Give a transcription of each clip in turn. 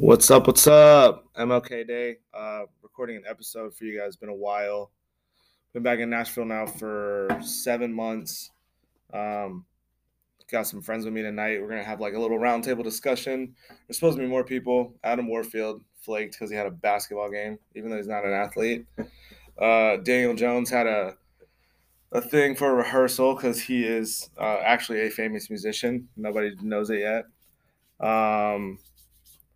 What's up? What's up? MLK Day. Uh, recording an episode for you guys. Been a while. Been back in Nashville now for seven months. Um, got some friends with me tonight. We're gonna have like a little roundtable discussion. There's supposed to be more people. Adam Warfield flaked because he had a basketball game, even though he's not an athlete. Uh, Daniel Jones had a a thing for a rehearsal because he is uh, actually a famous musician. Nobody knows it yet. Um,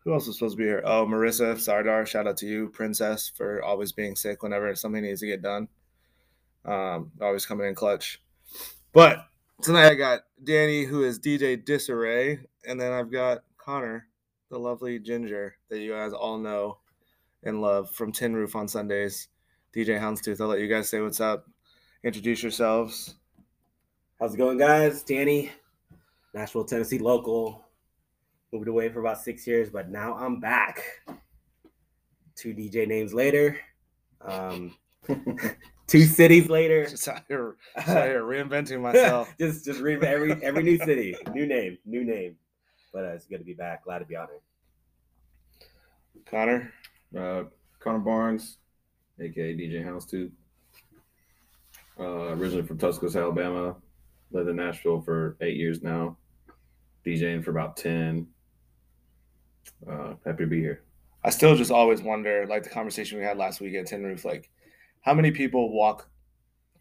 who else was supposed to be here? Oh, Marissa Sardar. Shout out to you, Princess, for always being sick whenever something needs to get done. Um, always coming in clutch. But tonight I got Danny, who is DJ Disarray, and then I've got Connor, the lovely ginger that you guys all know and love from Tin Roof on Sundays. DJ Houndstooth. I'll let you guys say what's up. Introduce yourselves. How's it going, guys? Danny, Nashville, Tennessee local. Moved away for about six years, but now I'm back. Two DJ names later, um, two cities later. Just out here, just out here reinventing myself. just just read every every new city, new name, new name. But uh, it's good to be back. Glad to be honored. Connor. Uh, Connor Barnes, aka DJ Houndstooth. Uh, originally from Tuscaloosa, Alabama. Lived in Nashville for eight years now. DJing for about ten. Uh, happy to be here. I still just always wonder, like the conversation we had last week at Tin Roof, like how many people walk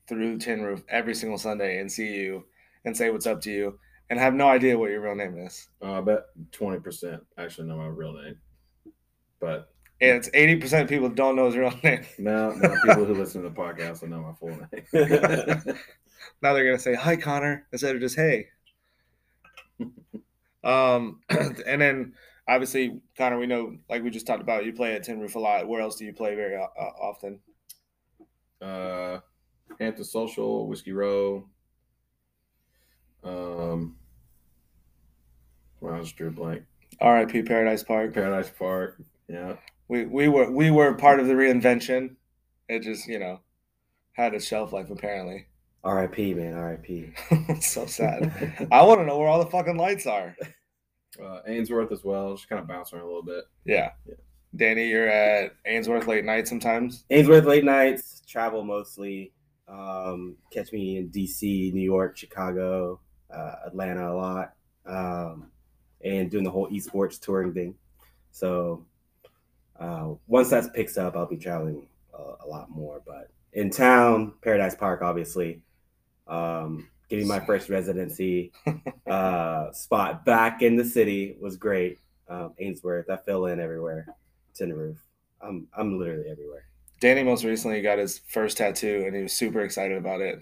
through Tin Roof every single Sunday and see you and say what's up to you and have no idea what your real name is. Uh, I bet twenty percent actually know my real name, but And it's eighty percent of people don't know his real name. now, now people who listen to the podcast will know my full name. now they're gonna say hi Connor instead of just hey. um, and then obviously Connor, we know like we just talked about, you play at Tin Roof a lot. Where else do you play very uh, often? uh, Hampton Social, Whiskey Row. Um, wow, I just drew a blank. R.I.P. Paradise Park. Paradise Park. Yeah. We we were we were part of the reinvention. It just you know had a shelf life apparently. R.I.P. Man, R.I.P. so sad. I want to know where all the fucking lights are. Uh, Ainsworth as well. Just kind of bounce around a little bit. Yeah. Yeah. Danny, you're at Ainsworth late night sometimes. Ainsworth late nights, travel mostly. Um, catch me in DC, New York, Chicago, uh, Atlanta a lot, um, and doing the whole esports touring thing. So uh, once that picks up, I'll be traveling a, a lot more. But in town, Paradise Park, obviously. Um, getting my first residency uh, spot back in the city was great. Um, Ainsworth, I fill in everywhere. Roof. I'm I'm literally everywhere. Danny most recently got his first tattoo and he was super excited about it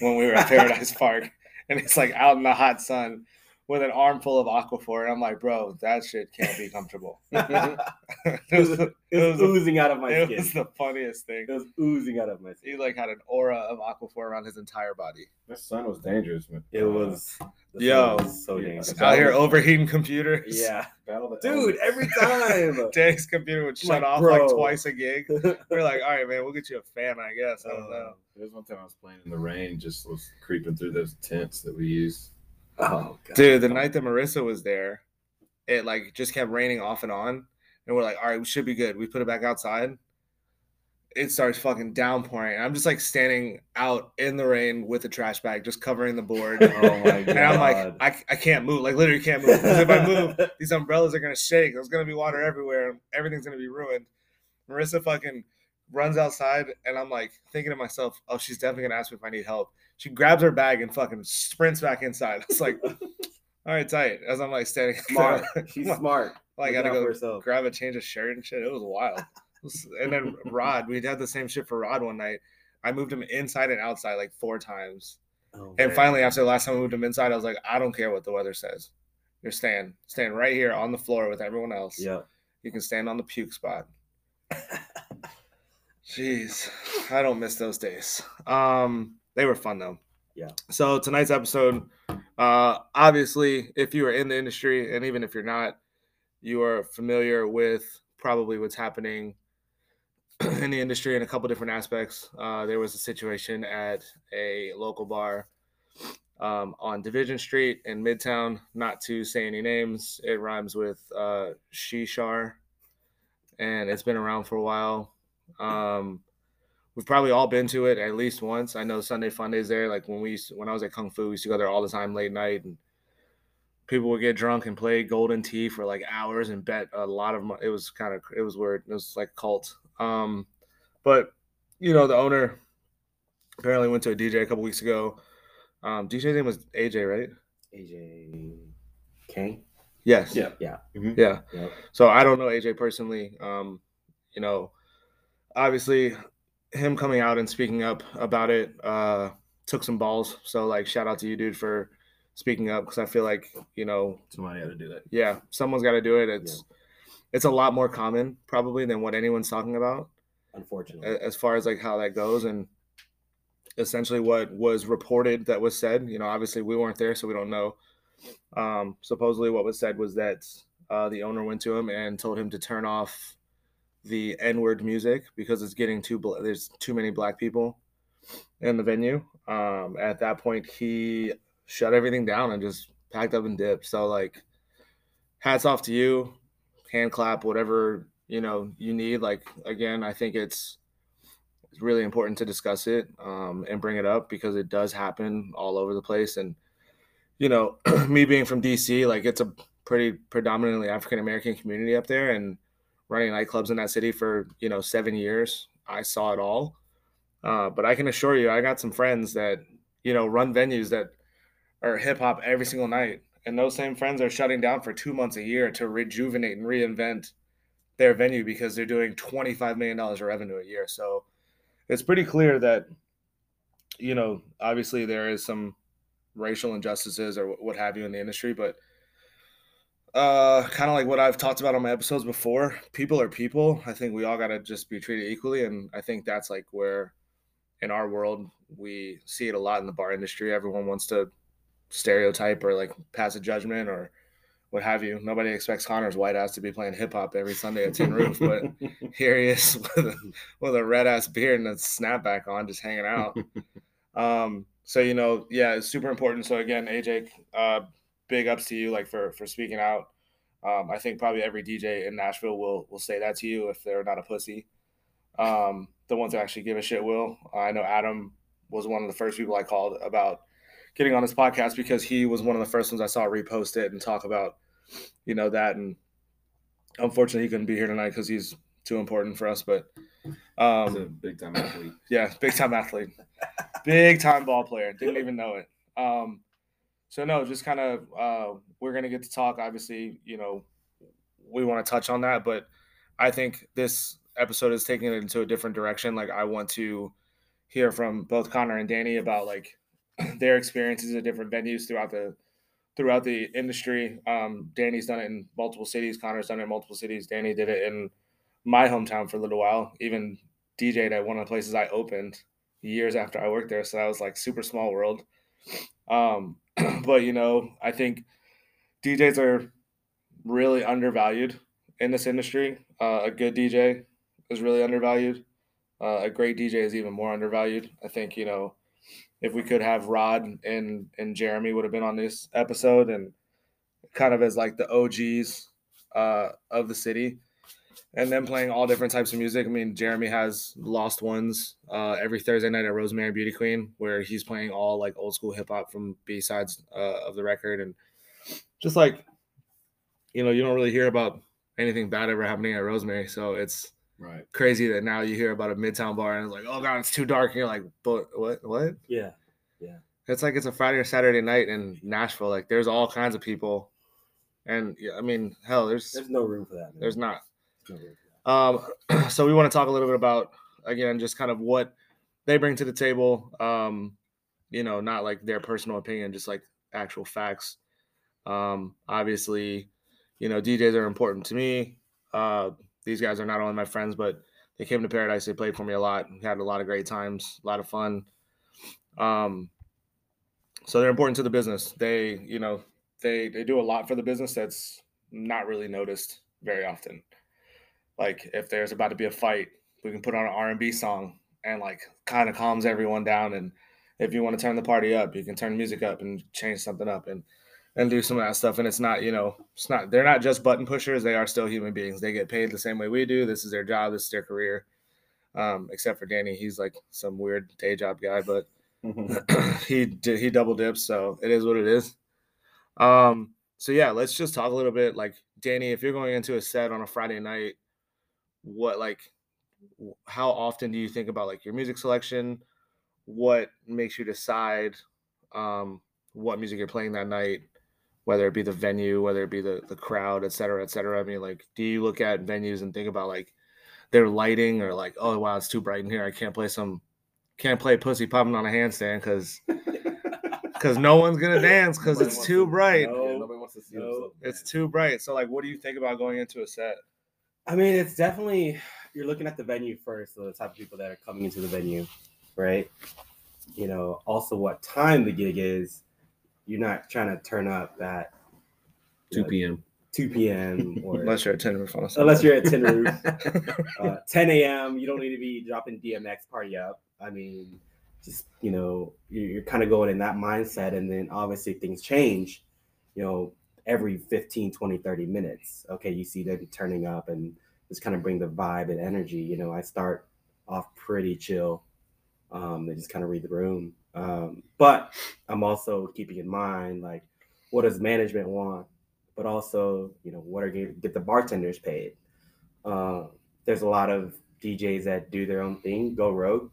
when we were at Paradise Park. And it's like out in the hot sun with an armful of Aquaphor. And I'm like, bro, that shit can't be comfortable. it It was, was, it it was was the- oozing out of my it skin. was the funniest thing. It was oozing out of my skin. He like had an aura of Aquaphor around his entire body. That sun was dangerous. Man. It was the Yo. was so Yeah. dangerous. Out here overheating computers. Yeah, Battle of the dude, every time. Danny's computer would shut Like, off bro. like twice a gig. We're like, all right, man, we'll get you a fan, I guess. I don't know. Uh, There was one time I was playing in the rain, just was creeping through those tents that we used. Oh god, Dude, the night that Marissa was there, it like just kept raining off and on. And we're like, all right, we should be good. We put it back outside. It starts fucking downpouring. I'm just like standing out in the rain with a trash bag, just covering the board. Oh my god. and I'm like, I, I can't move. Like literally can't move. 'Cause if I move, these umbrellas are gonna shake. There's gonna be water everywhere. Everything's gonna be ruined. Marissa fucking runs outside, and I'm like thinking to myself, oh, she's definitely gonna ask me if I need help. She grabs her bag and fucking sprints back inside. It's like, all right, tight. As I'm like standing smart. She's smart. Like, I gotta go herself. grab a change of shirt and shit. It was wild. And then Rod, we had the same shit for Rod one night. I moved him inside and outside like four times. Oh, And man. finally, after the last time I moved him inside, I was like, I don't care what the weather says. You're staying, staying right here on the floor with everyone else. yeah, You can stand on the puke spot. Jeez, I don't miss those days. Um, they were fun though. Yeah. So tonight's episode, uh, obviously, if you are in the industry, and even if you're not, you are familiar with probably what's happening in the industry in a couple different aspects. Uh, there was a situation at a local bar um, on Division Street in Midtown. Not to say any names, it rhymes with uh, Shishar, and it's been around for a while. Um, we've probably all been to it at least once. I know Sunday Fun Days there. Like when we used to, when I was at Kung Fu, we used to go there all the time late night, and people would get drunk and play Golden Tee for like hours and bet a lot of money. It was kind of it was weird. It was like cult. Um, but you know the owner apparently went to a DJ a couple weeks ago. Um, DJ's name was AJ, right? AJ King. Yes. Yeah. Yeah. Yeah. Yep. So I don't know AJ personally. Um, you know, obviously him coming out and speaking up about it uh took some balls. So like shout out to you dude for speaking up because I feel like, you know, Somebody had to do that. yeah, someone's got to do it. It's it's a lot more common probably than what anyone's talking about Unfortunately. as far as like how that goes and essentially what was reported that was said you know obviously we weren't there so we don't know um supposedly what was said was that uh the owner went to him and told him to turn off the n-word music because it's getting too there's too many black people in the venue. Um at that point he shut everything down and just packed up and dipped. So like hats off to you. Hand clap whatever you know you need. Like again i think it's it's really important to discuss it um, and bring it up because it does happen all over the place. And you know me being from dc like it's a pretty predominantly african american community up there. And running nightclubs in that city for you know seven years. I saw it all. Uh, but i can assure you i got some friends that you know run venues that are hip-hop every single night. And those same friends are shutting down for two months a year to rejuvenate and reinvent their venue because they're doing $25 million of revenue a year. So it's pretty clear that, you know, obviously there is some racial injustices or what have you in the industry, but uh, kind of like what I've talked about on my episodes before, people are people. I think we all got to just be treated equally. And I think that's like where in our world, we see it a lot in the bar industry. Everyone wants to stereotype or like pass a judgment or what have you. Nobody expects Connor's white ass to be playing hip hop every Sunday at Tin Roof, but here he is with a, with a red ass beard and a snapback on, just hanging out. um, so you know, yeah, it's super important. So again, AJ, uh, big ups to you, like for for speaking out. Um, I think probably every DJ in Nashville will will say that to you if they're not a pussy. Um, the ones that actually give a shit will. I know Adam was one of the first people I called about getting on his podcast because he was one of the first ones I saw repost it and talk about, you know, that. And unfortunately, he couldn't be here tonight because he's too important for us. But um, big time athlete. yeah, big time athlete, big time ball player. Didn't even know it. Um, so no, just kind of uh, we're gonna get to talk. Obviously, you know, we want to touch on that, but I think this episode is taking it into a different direction. Like I want to hear from both Connor and Danny about like their experiences at different venues throughout the throughout the industry. Um, Danny's done it in multiple cities. Connor's done it in multiple cities. Danny did it in my hometown for a little while. Even DJ'd at one of the places I opened years after I worked there. So that was like super small world. Um, but you know, I think DJs are really undervalued in this industry. Uh, a good DJ is really undervalued. Uh, a great DJ is even more undervalued. I think you know if we could have Rod and and Jeremy would have been on this episode and kind of as like the OGs uh, of the city, and then playing all different types of music. I mean, Jeremy has Lost Ones uh, every Thursday night at Rosemary Beauty Queen, where he's playing all like old school hip hop from B sides uh, of the record, and just like you know, you don't really hear about anything bad ever happening at Rosemary, so it's Right. crazy that now you hear about a midtown bar and it's like, oh god, it's too dark, and you're like, but what, what? Yeah. Yeah. It's like it's a Friday or Saturday night in Nashville. Like there's all kinds of people, and yeah, I mean, hell, there's There's no room for that. man. there's not. Um, so we want to talk a little bit about again, just kind of what they bring to the table. Um, you know, not like their personal opinion, just like actual facts. Um, obviously, you know, DJs are important to me. Uh, these guys are not only my friends, but they came to Paradise. They played for me a lot. We had a lot of great times, a lot of fun. Um, so they're important to the business. They, you know, they they do a lot for the business that's not really noticed very often. Like if there's about to be a fight, we can put on an R and B song and like kind of calms everyone down and if you want to turn the party up, you can turn music up and change something up and and do some of that stuff. And it's not, you know, it's not they're not just button pushers. They are still human beings. They get paid the same way we do. This is their job. This is their career. Um, except for Danny, he's like some weird day job guy, but he did he double dips, so it is what it is. Um, so yeah, let's just talk a little bit. Like Danny, if you're going into a set on a Friday night, what like how often do you think about like your music selection? What makes you decide um what music you're playing that night, whether it be the venue, whether it be the the crowd, et cetera, et cetera. I mean, like, do you look at venues and think about like their lighting or like, oh wow, it's too bright in here. I can't play some can't play pussy popping on a handstand because because no one's gonna dance because it's too to- bright. no. Yeah, nobody wants to see no. It's too bright. So like, what do you think about going into a set? I mean, it's definitely you're looking at the venue first, so the type of people that are coming into the venue, right? You know, also what time the gig is. You're not trying to turn up at 2 know, p.m. 2 p.m. or Unless you're at Tin Roof on a unless you're at Tin Roof. uh, 10 a.m. You don't need to be dropping DMX party up. I mean, just you know, you're, you're kind of going in that mindset, and then obviously things change. You know, every 15, 20, 30 minutes. Okay, you see them turning up and just kind of bring the vibe and energy. You know, I start off pretty chill. Um, they just kind of read the room. Um, but I'm also keeping in mind like what does management want, but also you know what are get, get the bartenders paid. Uh, there's a lot of DJs that do their own thing, go rogue,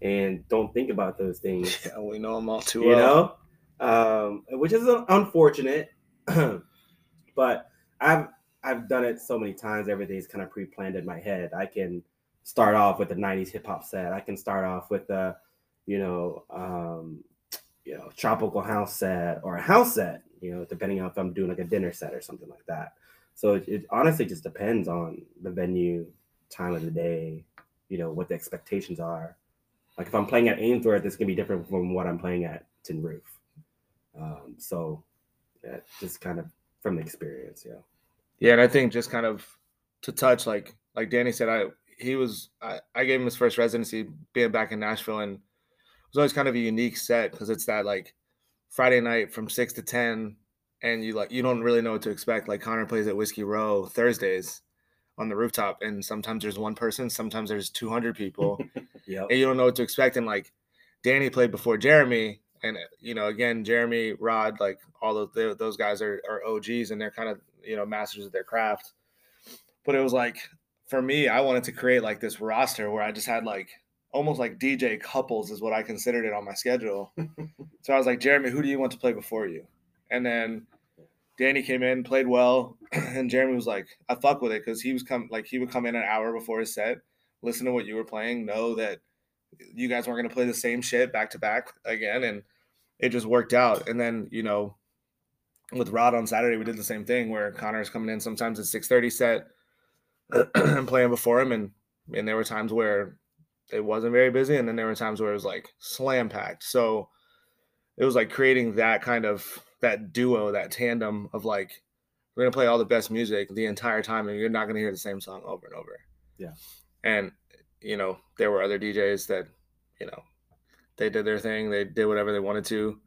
and don't think about those things yeah, we know them all too you well. know, um, which is unfortunate. but I've I've done it so many times. Everything's kind of pre-planned in my head. I can start off with a '90s hip hop set. I can start off with a, you know, um, you know, tropical house set or a house set. You know, depending on if I'm doing like a dinner set or something like that. So it, it honestly just depends on the venue, time of the day, you know, what the expectations are. Like if I'm playing at Ainsworth, it's gonna be different from what I'm playing at Tin Roof. Um, so yeah, just kind of from the experience, yeah. Yeah, and I think just kind of to touch like like Danny said, I he was I, I gave him his first residency being back in Nashville, and it was always kind of a unique set because it's that like Friday night from six to ten, and you like you don't really know what to expect. Like Connor plays at Whiskey Row Thursdays on the rooftop, and sometimes there's one person, sometimes there's two hundred people, Yep. and you don't know what to expect. And like Danny played before Jeremy, and uh, you know, again, Jeremy, Rod, like all those those guys are, are OGs, and they're kind of you know masters of their craft. But it was like for me, I wanted to create like this roster where I just had like almost like DJ couples is what I considered it on my schedule. so I was like, Jeremy, who do you want to play before you? And then Danny came in, played well, and Jeremy was like, I fuck with it because he was come like he would come in an hour before his set, listen to what you were playing, know that you guys weren't gonna play the same shit back to back again, and it just worked out. And then you know, with Rod on Saturday, we did the same thing where Connor's coming in sometimes at six thirty set and playing before him, and and there were times where it wasn't very busy, and then there were times where it was like slam packed. So it was like creating that kind of that duo, that tandem of like we're gonna play all the best music the entire time, and you're not gonna hear the same song over and over. Yeah. And you know, there were other DJs that, you know, they did their thing, they did whatever they wanted to.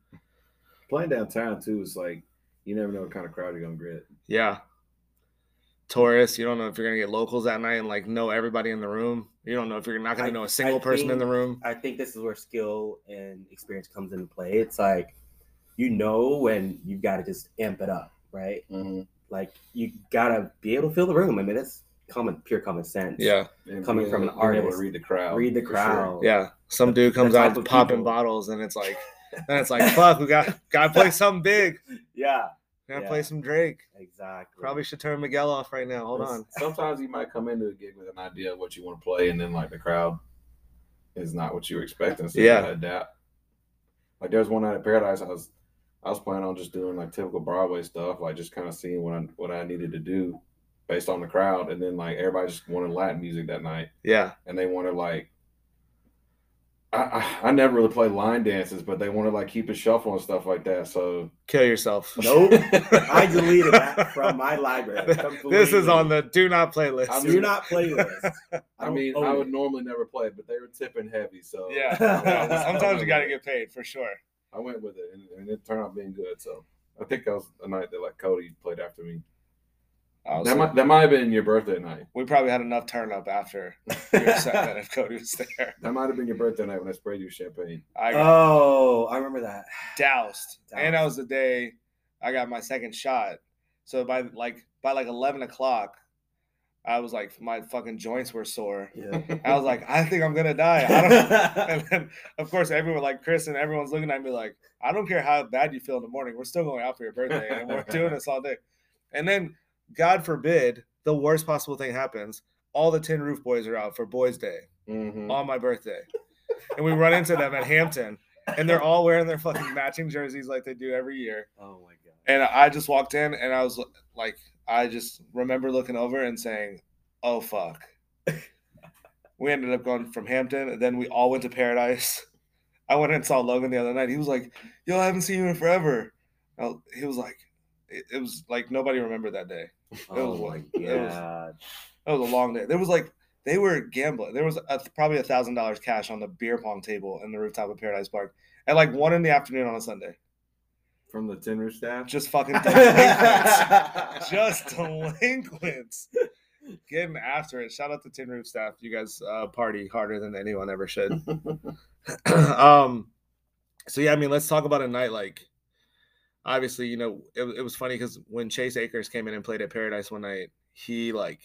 Playing downtown too is like you never know what kind of crowd you're gonna get. Yeah. Tourists, you don't know if you're gonna get locals that night and like know everybody in the room. You don't know if you're not gonna I- know a single person in the room. I think this is where skill and experience comes into play. It's like you know when you've got to just amp it up, right? Mm-hmm. Like you gotta be able to fill the room. I mean, it's common, pure common sense. Yeah. And Coming being from an able- able artist, to read the crowd. read the for sure. crowd. Yeah. Some dude comes out popping people. bottles and it's like then it's like fuck, we got gotta play something big. yeah, Gotta Yeah. play some Drake. exactly. Probably should turn Miguel off right now. Hold on. Sometimes you might come into a gig with an idea of what you want to play, and then like the crowd is not what you were expecting. So Yeah. you gotta adapt. Like there was one night at Paradise, I was I was planning on just doing like typical Broadway stuff, like just kind of seeing what I what I needed to do based on the crowd, and then like everybody just wanted Latin music that night, Yeah. and they wanted like I, I I never really played line dances, but they want to like keep it shuffle and stuff like that. So Kill yourself. Nope. I deleted that from my library. this is on the do not playlist. I do mean- not playlist. I don't mean, own I it. would normally never play, but they were tipping heavy. So yeah, Yeah. yeah. Sometimes you got to get paid for sure. I went with it, and, and it turned out being good. So I think that was a night that like Cody played after me. Also, That might that might have been your birthday night. we probably had enough turn up after your set that if Cody was there. That might have been your birthday night when I sprayed you champagne. I Oh, I remember that. doused. and that was the day I got my second shot. So by like by like eleven o'clock, I was like my fucking joints were sore. Yeah. I was like, I think I'm gonna die. I don't. and then of course everyone like Chris and everyone's looking at me like, I don't care how bad you feel in the morning. We're still going out for your birthday and we're doing this all day. And then God forbid the worst possible thing happens. All the Tin Roof Boys are out for Boys Day Mm-hmm. on my birthday. And we run into them at Hampton and they're all wearing their fucking matching jerseys like they do every year. oh my god. And I just walked in and I was like, I just remember looking over and saying, oh, fuck. we ended up going from Hampton and then we all went to Paradise. I went and saw Logan the other night. He was like, yo, I haven't seen you in forever. I- he was like, it, it was like nobody remembered that day. Oh was my one- it was- god. That was a long day. There was like, they were gambling. There was a, probably a thousand dollars cash on the beer pong table in the rooftop of Paradise Park at like one in the afternoon on a Sunday. From the Tin Roof staff. Just fucking delinquents. just delinquents getting after it. Shout out to Tin Roof staff. You guys uh, party harder than anyone ever should. um, so yeah, I mean, let's talk about a night like. Obviously, you know, it, it was funny because when Chase Akers came in and played at Paradise one night, he like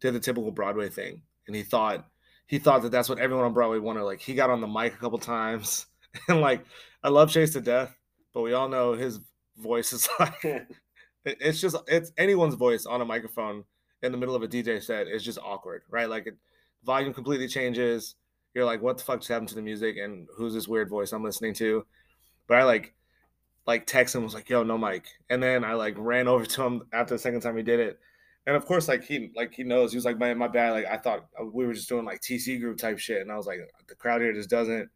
did the typical Broadway thing, and he thought he thought that that's what everyone on Broadway wanted. Like he got on the mic a couple times, and like I love Chase to death, but we all know his voice is like it- it's just it's anyone's voice on a microphone in the middle of a DJ set is just awkward, right? Like it, volume completely changes. You're like, what the fuck just happened to the music? And who's this weird voice I'm listening to? But I like like text him was like, yo, no mic. And then I like ran over to him after the second time he did it. And of course, like he like he knows he was like, man, my bad. Like I thought uh, we were just doing like TC group type shit, and I was like, the crowd here just doesn't.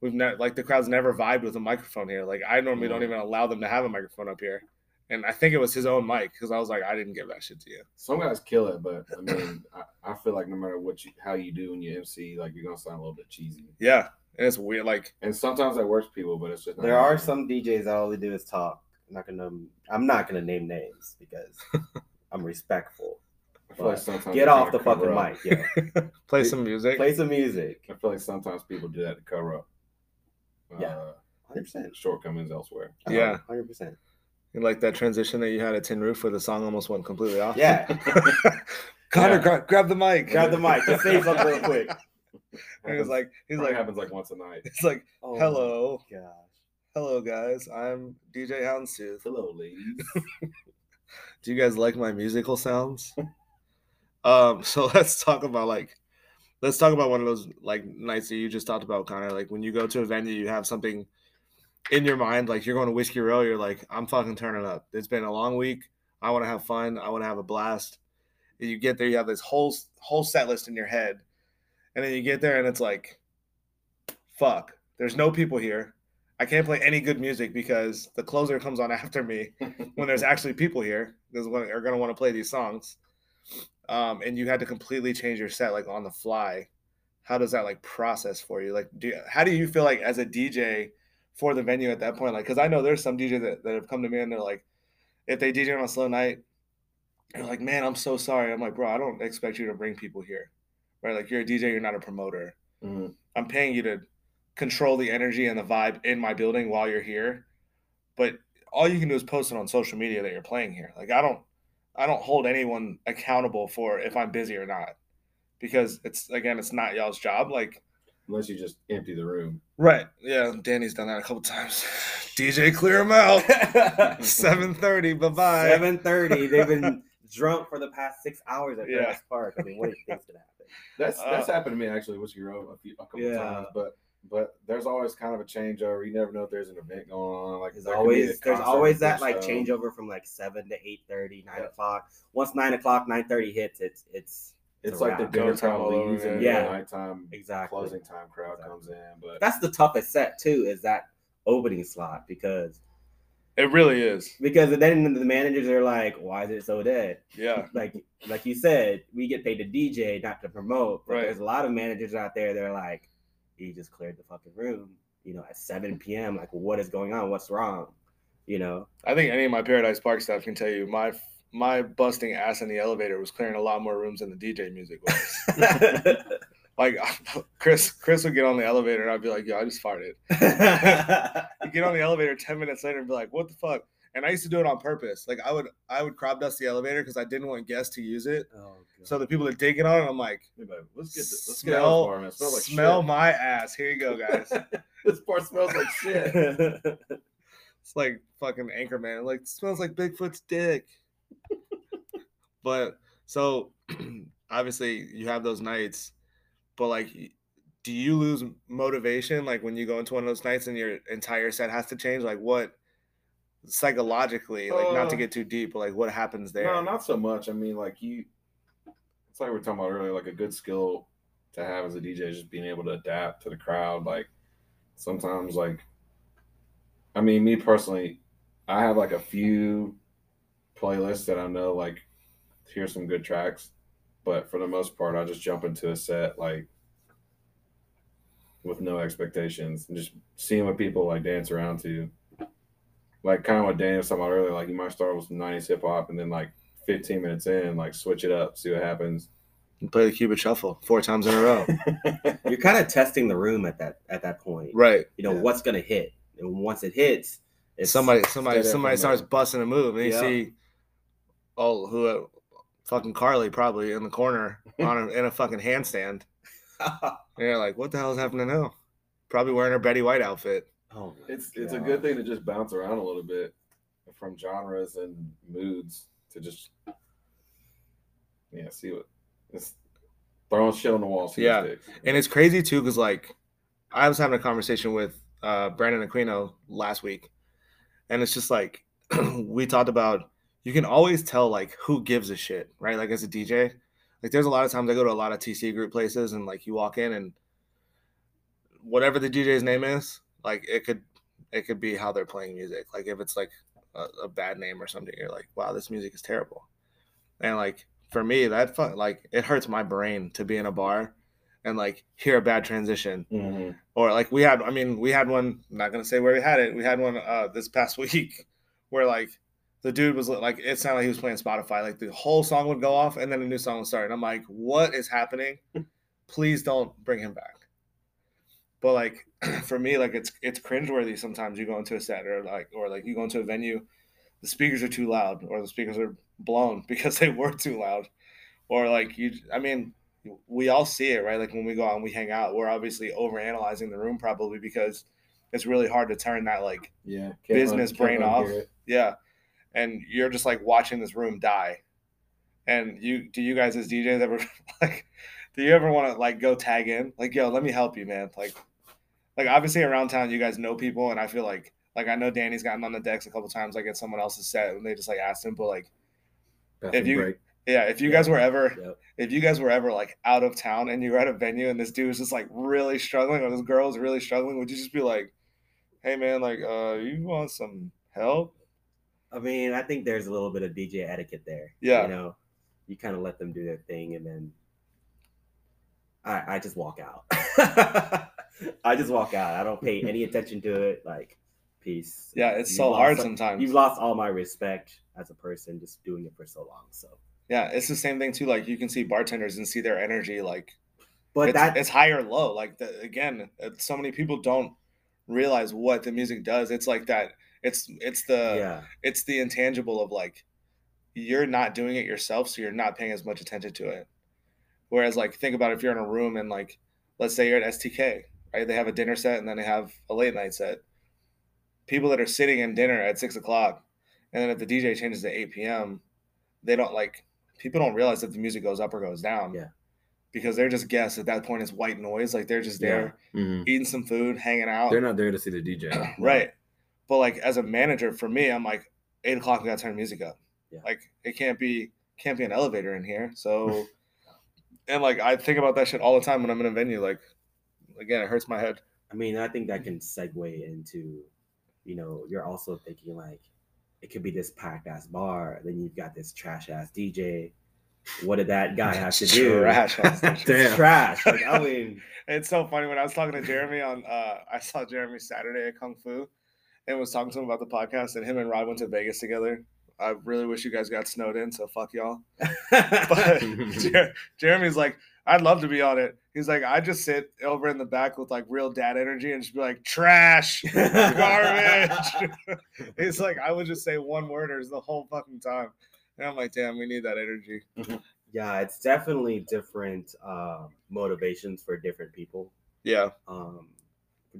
We've never like the crowd's never vibed with a microphone here. Like I normally don't even allow them to have a microphone up here, and I think it was his own mic because I was like, I didn't give that shit to you. Some guys kill it, but I mean, I, I feel like no matter what you how you do when you MC, like you're gonna sound a little bit cheesy. Yeah, and it's weird. Like And sometimes that works people, but it's just not There are me. some DJs that all they do is talk. I'm not gonna. I'm not gonna name names because I'm respectful. I like Get off the fucking up. mic. Yeah. play some music. Play some music. I feel like sometimes people do that to cover up. Yeah. uh, Hundred percent. shortcomings elsewhere. Yeah. Hundred percent. And like that transition that you had at Tin Roof where the song almost went completely off. Yeah. Connor, Yeah. gra- grab the mic. Grab the mic. Just say something real quick. And he was like, he's like, happens like once a night. it's like, Oh, hello, Gosh. hello guys, I'm DJ Houndstooth. Hello, ladies. Do you guys like my musical sounds? um, so let's talk about like, let's talk about one of those like nights that you just talked about, Connor. Like when you go to a venue, you have something in your mind, like you're going to Whiskey Row, you're like, I'm fucking turning up. It's been a long week. I want to have fun. I want to have a blast. And you get there, you have this whole whole set list in your head, and then you get there, and it's like, fuck. There's no people here. I can't play any good music because the closer comes on after me when there's actually people here when are going to want to play these songs. Um, and you had to completely change your set like on the fly. How does that like process for you? Like do you, how do you feel like as a dj for the venue at that point? Like because i know there's some djs that, that have come to me and they're like if they dj on a slow night they're like man i'm so sorry. I'm like bro i don't expect you to bring people here right like you're a dj you're not a promoter Mhm. I'm paying you to control the energy and the vibe in my building while you're here. But all you can do is post it on social media that you're playing here. Like I don't I don't hold anyone accountable for if I'm busy or not. Because it's again, it's not y'all's job. Like Unless you just empty the room. Right. Yeah, Danny's done that a couple times. DJ clear him out. 7:30. Bye-bye. Seven thirty. They've been drunk for the past six hours at Yeah. Paradise Park. I mean, what do you think's gonna happen? That's that's Uh, happened to me actually, Whiskey Row a few a couple Yeah. times, but but there's always kind of a changeover. You never know if there's an event going on. Like There's there could be a always there's always that like show. changeover from like seven to 8 9 Yeah. o'clock. Once nine o'clock, nine thirty hits, it's it's It's a like the dinner time time all over leaves and yeah. Yeah. the nighttime exactly. closing time crowd Exactly. comes in. But That's the toughest set too. Is that opening slot because It really is. because then the managers are like, why is it so dead? Yeah. Like like you said, we get paid to DJ, not to promote. But Right. There's a lot of managers out there. They're like, he just cleared the fucking room. You know, at 7 p.m. Like, what is going on? What's wrong? You know. I think any of my Paradise Park staff can tell you my my busting ass in the elevator was clearing a lot more rooms than the DJ music was. like Chris, Chris would get on the elevator and I'd be like, "Yo, I just farted." He'd get on the elevator ten minutes later and be like, "What the fuck?" And I used to do it on purpose. Like I would I would crop dust the elevator because I didn't want guests to use it. oh, So the people that did get on it, I'm like, Hey, babe, let's get this. Let's Smell- get out of this. It smells like smell shit. my ass. Here you go, guys. this bar smells like shit. It's like fucking Anchorman. Like it smells like Bigfoot's dick. but so obviously you have those nights, but like, do you lose motivation like when you go into one of those nights and your entire set has to change? Like what psychologically, like not to Uh, get too deep, but like what happens there? No, not so much. I mean, like you, it's like we are talking about earlier. Like a good skill to have as a DJ is just being able to adapt to the crowd. Like sometimes, like I mean, me personally, I have like a few playlists that I know like here's some good tracks, but for the most part, I just jump into a set like with no expectations and just seeing what people like dance around to. Like kind of what Daniel was talking about earlier, like you might start with some '90s hip hop and then like 15 minutes in, like switch it up, see what happens. You play the Cupid Shuffle four times in a row. You're kind of testing the room at that at that point. right. You know Yeah. what's gonna hit, and once it hits, it's somebody somebody there for a somebody starts minute. busting a move and you Yeah. see oh who fucking carly probably in the corner on a, in a fucking handstand and you're like what the hell is happening now probably wearing her betty white outfit oh, my It's it's a good thing to just bounce around a little bit from genres and moods to just yeah, see what it's throwing shit on the wall. See Yeah. what and it's crazy too because like i was having a conversation with uh brandon aquino last week and it's just like we talked about you can always tell like who gives a shit right? Like as a dj like there's a lot of times i go to a lot of tc group places and like you walk in and whatever the dj's name is like it could it could be how they're playing music. Like if it's like a, a bad name or something you're like wow this music is terrible. And like for me that fu- like it hurts my brain to be in a bar and like hear a bad transition. Mhm. or like we had i mean we had one I'm not gonna say where we had it we had one uh this past week where like the dude was like it sounded like he was playing spotify like the whole song would go off and then a new song would start and i'm like what is happening? Please don't bring him back. But like for me like it's it's cringeworthy sometimes you go into a set or like or like you go into a venue the speakers are too loud or the speakers are blown because they were too loud or like you i mean we all see it right? Like when we go out and we hang out we're obviously over analyzing the room probably because it's really hard to turn that like Yeah. Business un- brain off. yeah and you're just like watching this room die and you do you guys as djs ever like do you ever want to like go tag in like yo let me help you man like like obviously around town you guys know people and i feel like like i know danny's gotten on the decks a couple times like at someone else's set and they just like asked him but like Bathroom you- break. yeah if you Yeah. guys were ever Yep. if you guys were ever like out of town and you were at a venue and this dude was just like really struggling or this girl was really struggling, would you just be like, "Hey man, like, uh, you want some help?" I mean, I think there's a little bit of DJ etiquette there. Yeah. You know, you kind of let them do their thing and then I, I just walk out. I just walk out. I don't pay any attention to it. Like, peace. Yeah, it's You've so hard sometimes. You've lost all my respect as a person just doing it for so long. So, yeah, it's the same thing too. Like you can see bartenders and see their energy, like but it's, that it's high or low. Like the, again, uh, so many people don't realize what the music does. It's like that. It's it's the yeah, it's the intangible of like you're not doing it yourself, so you're not paying as much attention to it. Whereas, like, think about if you're in a room and like, let's say you're at STK, right? They have a dinner set and then they have a late night set. People that are sitting in dinner at six o'clock, and then if the DJ changes to eight p.m., they don't like. People don't realize that the music goes up or goes down. Yeah. Because they're just guests at that point. It's white noise. Like they're just there Mhm. eating some food, hanging out. They're not there to see the DJ. right. But like as a manager, for me, I'm like eight o'clock. We gotta turn music up. Yeah. Like it can't be can't be an elevator in here. So and like I think about that shit all the time when I'm in a venue. Like, again, it hurts my head. I mean, I think that can segue into, you know, you're also thinking like, it could be this packed ass bar. Then you've got this trash ass DJ. What did that guy have to do? Trash. Damn. Trash. Like, I mean, It's so funny when I was talking to Jeremy on. uh I saw Jeremy Saturday at Kung Fu, and was talking to him about the podcast. And him and Rod went to Vegas together. I really wish you guys got snowed in. So fuck y'all. But Jer- Jeremy's like, I'd love to be on it. He's like, I just sit over in the back with like real dad energy and just be like, trash, garbage. He's like, I would just say one worders the whole fucking time. And I'm like, damn, we need that energy. yeah, it's definitely different uh, motivations for different people. Yeah. um,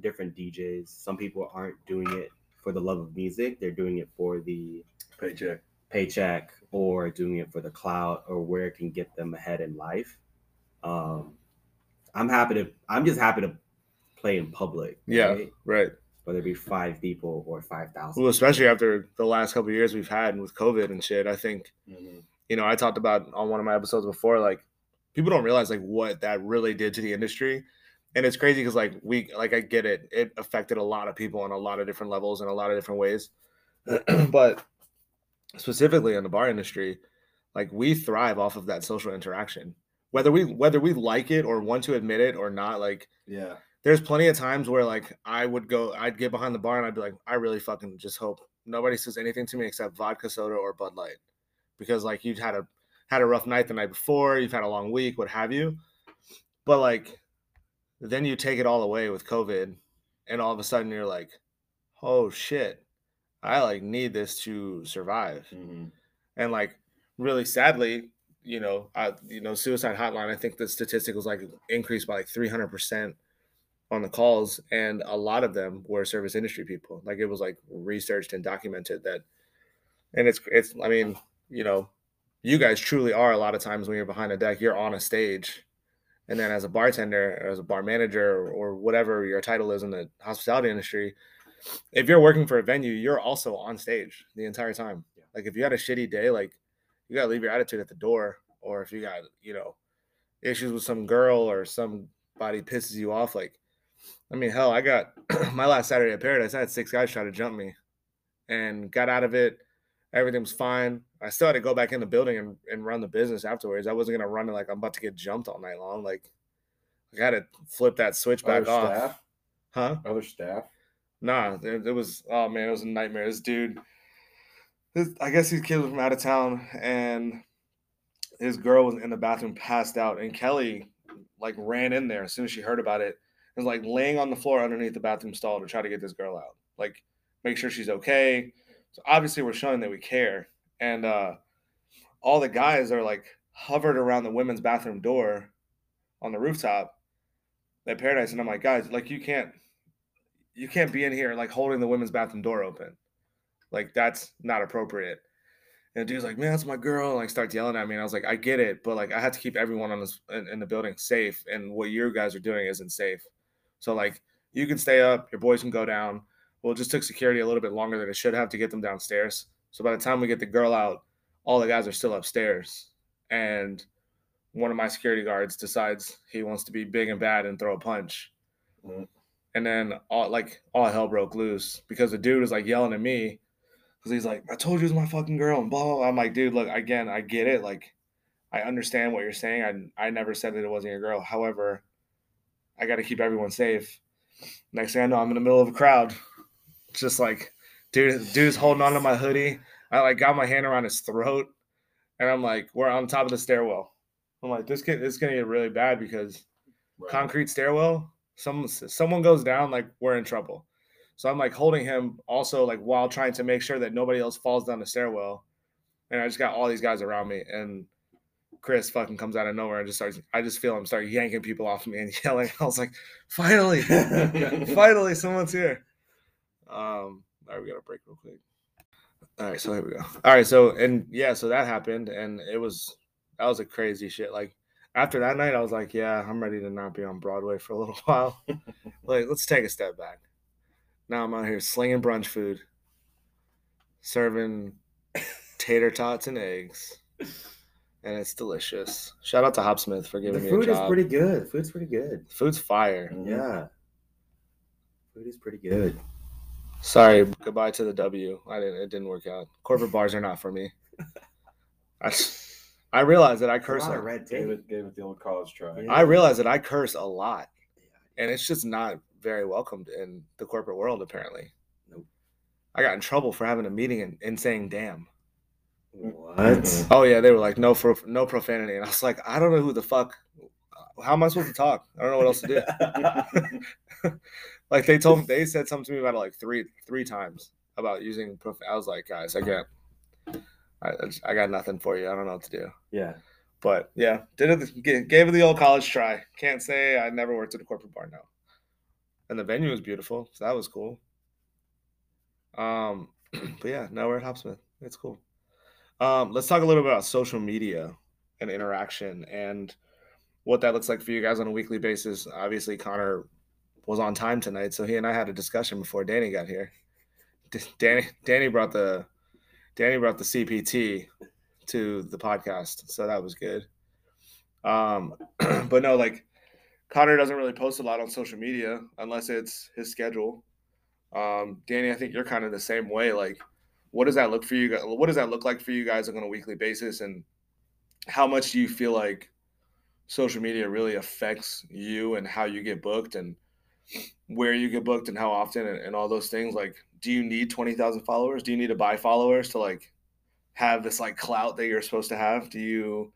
different DJs. Some people aren't doing it for the love of music; they're doing it for the Paycheck. paycheck or doing it for the clout or where it can get them ahead in life. Um, I'm happy to. I'm just happy to play in public. Yeah. right? Right. whether it be five people or five thousand. Well, especially after the last couple of years we've had with COVID and shit. I think Mhm. you know I talked about on one of my episodes before, like people don't realize like what that really did to the industry, and it's crazy because like we like I get it, it affected a lot of people on a lot of different levels in a lot of different ways, but specifically in the bar industry, like we thrive off of that social interaction, whether we whether we like it or want to admit it or not, like Yeah. there's plenty of times where like I would go, I'd get behind the bar and I'd be like, I really fucking just hope nobody says anything to me except vodka soda or Bud Light, because like you've had a had a rough night the night before, you've had a long week, what have you, but like then you take it all away with COVID, and all of a sudden you're like, oh shit, I like need this to survive. Mhm. and like really sadly you know I, you know suicide hotline i think the statistic was like increased by like 300% on the calls and a lot of them were service industry people. Like it was like researched and documented that and it's it's i mean you know you guys truly are a lot of times when you're behind a deck you're on a stage and then as a bartender or as a bar manager or, whatever your title is in the hospitality industry if you're working for a venue you're also on stage the entire time Yeah. like if you had a shitty day like you gotta leave your attitude at the door or if you got you know issues with some girl or somebody pisses you off like i mean hell i got my last saturday at paradise i had six guys try to jump me and got out of it everything was fine i still had to go back in the building and, and run the business afterwards i wasn't gonna run it like i'm about to get jumped all night long like i had to flip that switch back Other off staff. huh Other staff. Nah, there, it was oh man, it was a nightmare. This dude, this, I guess these kids were from out of town, and his girl was in the bathroom, passed out, and Kelly like ran in there as soon as she heard about it, and was like laying on the floor underneath the bathroom stall to try to get this girl out, like make sure she's okay. So obviously, we're showing that we care, and uh all the guys are like hovered around the women's bathroom door on the rooftop at Paradise, and I'm like, guys, like you can't you can't be in here like holding the women's bathroom door open. Like that's not appropriate. And the dude's like, man, that's my girl. And like starts yelling at me. And I was like, I get it, but like I had to keep everyone on this in, in the building safe. And what you guys are doing isn't safe. So like you can stay up, your boys can go down. Well, it just took security a little bit longer than it should have to get them downstairs. So by the time we get the girl out, all the guys are still upstairs. And one of my security guards decides he wants to be big and bad and throw a punch Mhm. and then all like all hell broke loose because the dude was like yelling at me because he's like, "I told you it was my fucking girl," and blah blah. blah. I'm like, dude, look, again, I get it. Like, I understand what you're saying. I I never said that it wasn't your girl. However, I got to keep everyone safe. Next thing I know, I'm in the middle of a crowd, just like, dude, dude's holding on to my hoodie. I like got my hand around his throat, and I'm like, we're on top of the stairwell. I'm like, this kid, is gonna get really bad because Right. concrete stairwell some someone goes down like we're in trouble so i'm like holding him also like while trying to make sure that nobody else falls down the stairwell and i just got all these guys around me and chris fucking comes out of nowhere and just starts i just feel him start yanking people off of me and yelling i was like finally finally someone's here um all right we got a break real quick all right so here we go all right so and yeah so that happened and it was that was a crazy shit like after that night, I was like, yeah, I'm ready to not be on Broadway for a little while. like, let's take a step back. Now I'm out here slinging brunch food, serving tater tots and eggs, and it's delicious. Shout out to Hopsmith for The giving me a food is pretty good. Food's pretty good. Food's fire. Yeah. Food is pretty good. Sorry, goodbye to the W. I didn't. It didn't work out. Corporate bars are not for me. I, I realize that I There's a curse. lot A, of red Gave it gave it the old college try. Yeah. I realize that I curse a lot, and it's just not very welcomed in the corporate world. Apparently, Nope. I got in trouble for having a meeting and, and saying "damn." What? Mhm. Oh yeah, they were like no for no profanity, and I was like, I don't know who the fuck. How am I supposed to talk? I don't know what else to do. like they told me, they said something to me about it like three three times about using. Prof- I was like, guys, I can't. I, I got nothing for you. I don't know what to do. yeah. But yeah, did it gave it the old college try. Can't say I never worked at a corporate bar now. And the venue was beautiful, so that was cool. Um, but yeah, now we're at Hopsmith. It's cool. Um, let's talk a little bit about social media and interaction and what that looks like for you guys on a weekly basis. Obviously, Connor was on time tonight, so he and I had a discussion before Danny got here. Danny Danny brought the Danny brought the CPT to the podcast, so that was good. Um, but no, like Connor doesn't really post a lot on social media unless it's his schedule. Um, Danny, I think you're kind of the same way. Like, what does that look for you? guys? What does that look like for you guys on a weekly basis, and how much do you feel like social media really affects you and how you get booked and where you get booked and how often and, and all those things? Like, do you need twenty thousand followers? Do you need to buy followers to like have this like clout that you're supposed to have? Do you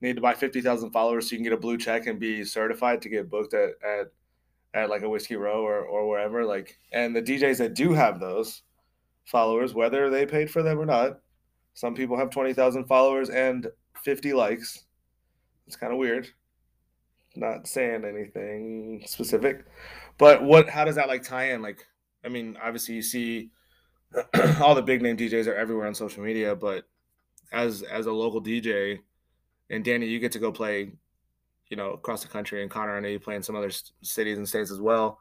need to buy 50,000 followers so you can get a blue check and be certified to get booked at, at, at like a whiskey row or, or wherever like and the DJs that do have those followers whether they paid for them or not some people have 20,000 followers and 50 likes it's kind of weird not saying anything specific but what how does that like tie in like I mean obviously you see all the big name DJs are everywhere on social media but as as a local DJ and Danny, you get to go play, you know, across the country. And Connor, I know you play in some other cities and states as well.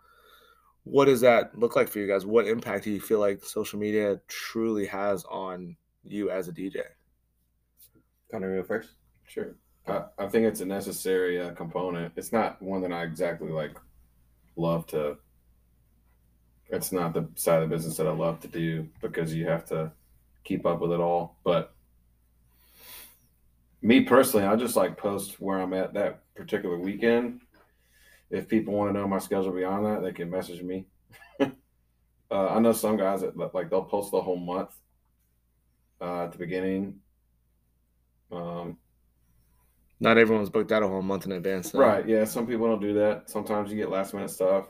What does that look like for you guys? What impact do you feel like social media truly has on you as a DJ? Connor, go first. Sure. I, I think it's a necessary uh, component. It's not one that I exactly like love to. It's not the side of the business that I love to do because you have to keep up with it all. But me personally, I just like post where I'm at that particular weekend. If people want to know my schedule beyond that, they can message me. uh, I know some guys that like they'll post the whole month uh, at the beginning. Um, Not everyone's booked out a whole month in advance. Right. Yeah. Some people don't do that. Sometimes you get last minute stuff.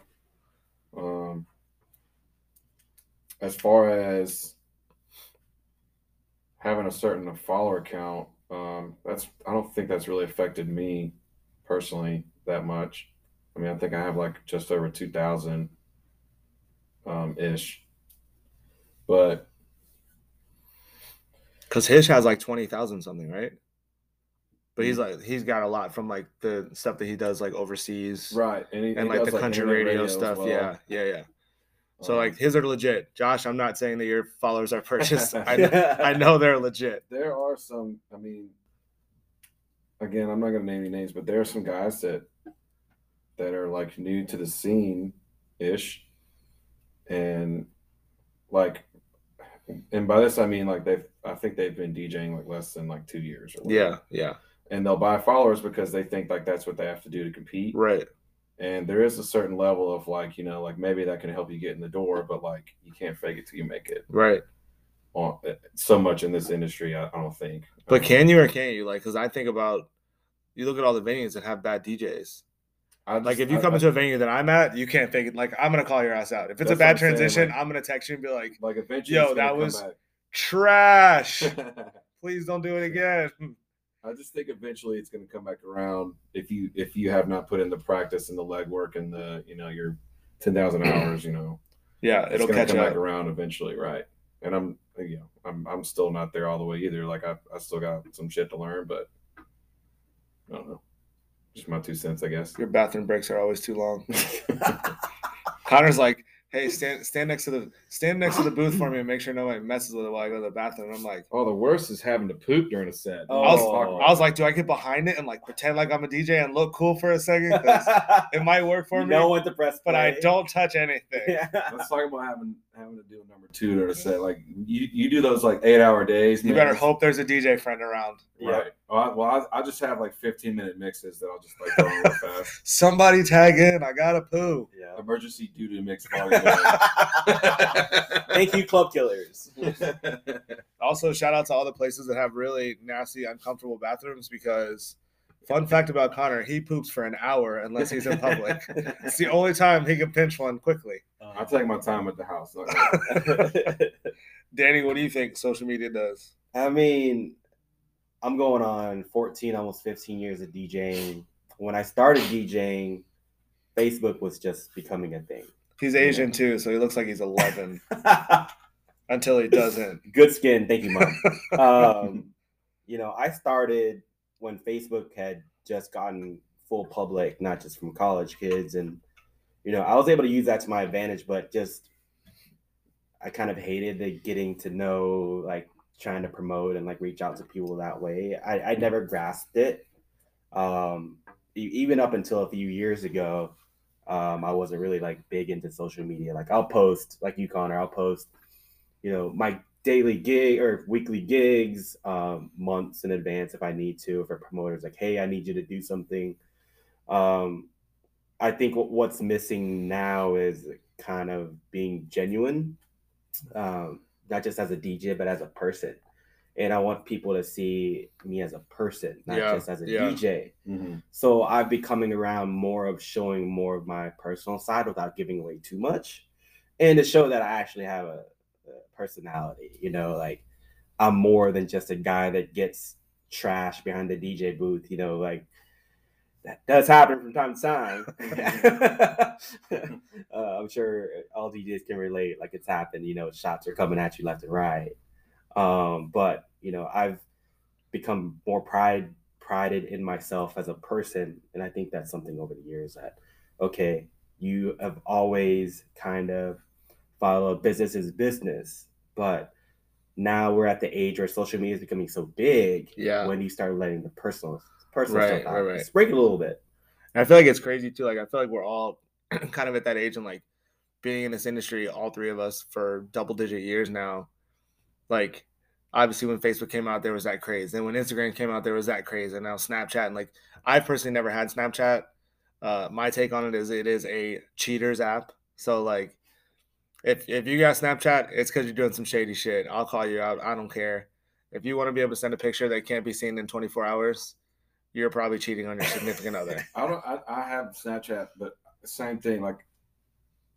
Um, as far as having a certain follower count, um, that's I don't think that's really affected me personally that much. I mean, I think I have like just over two thousand um, ish, but Because Hish has like 20,000 something, right? But he's like, he's got a lot from like the stuff that he does like overseas right, and, he, and he like the country internet radio, as stuff. well. Yeah. Yeah. Yeah. So Um, like his are legit. Josh, I'm not saying that your followers are purchased. I know, I know they're legit. there are some i mean again i'm not going to name any names but there are some guys that that are like new to the scene ish and like and by this i mean like they've i think they've been djing like less than like two years or whatever. Yeah. Yeah. And they'll buy followers because they think like that's what they have to do to compete Right. and there is a certain level of like you know like maybe that can help you get in the door but like you can't fake it till you make it Right. on eh, so much in this industry i, I don't think But can you or can't you? Like, because I think about you look at all the venues that have bad DJs. I Like, if you come I- into a venue that I'm at, you can't fake it. Like, I'm gonna call your ass out. If it's a bad I'm transition, like- I'm gonna text you and be like, like Yo, that was- back. "Trash! Please don't do it again." I just think eventually it's going to come back around if you if you have not put in the practice and the legwork and the you know your ten thousand hours, you know, Yeah, it'll catch come up. back around eventually, right? And I'm you know I'm I'm still not there all the way either. Like I I still got some shit to learn, but I don't know. Just my two cents, I guess. Your bathroom breaks are always too long. Connor's like, hey, stand stand next to the stand next to the booth for me and make sure nobody messes with it while I go to the bathroom. I'm like, Oh, the worst is having to poop during a set. Oh. I was, I was like, do I get behind it and like pretend like I'm a DJ and look cool for a second? it might work for you me, know when to press but I don't touch anything. Yeah. Let's talk about having having to do a number two during a set. Like you, you do those like eight hour days. You man, better hope there's a DJ friend around. Right. Well, I, well, I, I just have like 15 minute mixes that I'll just like throw in real fast. Somebody tag in. I gotta poo. Yeah. Emergency doo doo mix volume. Thank you, club killers. Also, shout out to all the places that have really nasty, uncomfortable bathrooms because. Fun fact about Connor: he poops for an hour unless he's in public. it's the only time he can pinch one quickly. I take my time at the house. Like, Danny, what do you think social media does? I mean, I'm going on 14, almost 15 years of DJing. When I started DJing, Facebook was just becoming a thing. He's Asian too, so he looks like he's 11 until he doesn't. Good skin, thank you, mom. um, you know, I started when Facebook had just gotten full public, not just from college kids, and you know, I was able to use that to my advantage, but just I kind of hated the getting to know, like trying to promote and like reach out to people that way. I, I never grasped it. Um, even up until a few years ago, um, I wasn't really like big into social media. Like I'll post, like you, Connor, I'll post, you know, my daily gig or weekly gigs um, months in advance if I need to. If For promoters, like, hey, I need you to do something. Um, I think what- what's missing now is kind of being genuine, um, not just as a DJ, but as a person. And I want people to see me as a person, not Yeah, just as a yeah. DJ. mhm. So I've been coming around more of showing more of my personal side without giving away too much, and to show that I actually have a, a personality. You know, like I'm more than just a guy that gets trash behind the DJ booth. You know, like that does happen from time to time. uh, I'm sure all DJs can relate. Like it's happened. You know, shots are coming at you left and right. Um, but you know, I've become more pride prided in myself as a person, and I think that's something over the years that okay, you have always kind of followed business is business, but now we're at the age where social media is becoming so big. Yeah. When you start letting the personal personal Right, stuff out, right, right. Break it a little bit. And I feel like it's crazy too. Like I feel like we're all kind of at that age and like being in this industry, all three of us for double digit years now. Like obviously when Facebook came out, there was that craze. Then when Instagram came out, there was that craze. And now Snapchat and like I personally never had Snapchat. Uh, my take on it is it is a cheaters app. So like if if you got Snapchat, it's because you're doing some shady shit. I'll call you out. I don't care. If you want to be able to send a picture that can't be seen in 24 hours, you're probably cheating on your significant other. I don't. I, I have Snapchat, but same thing. Like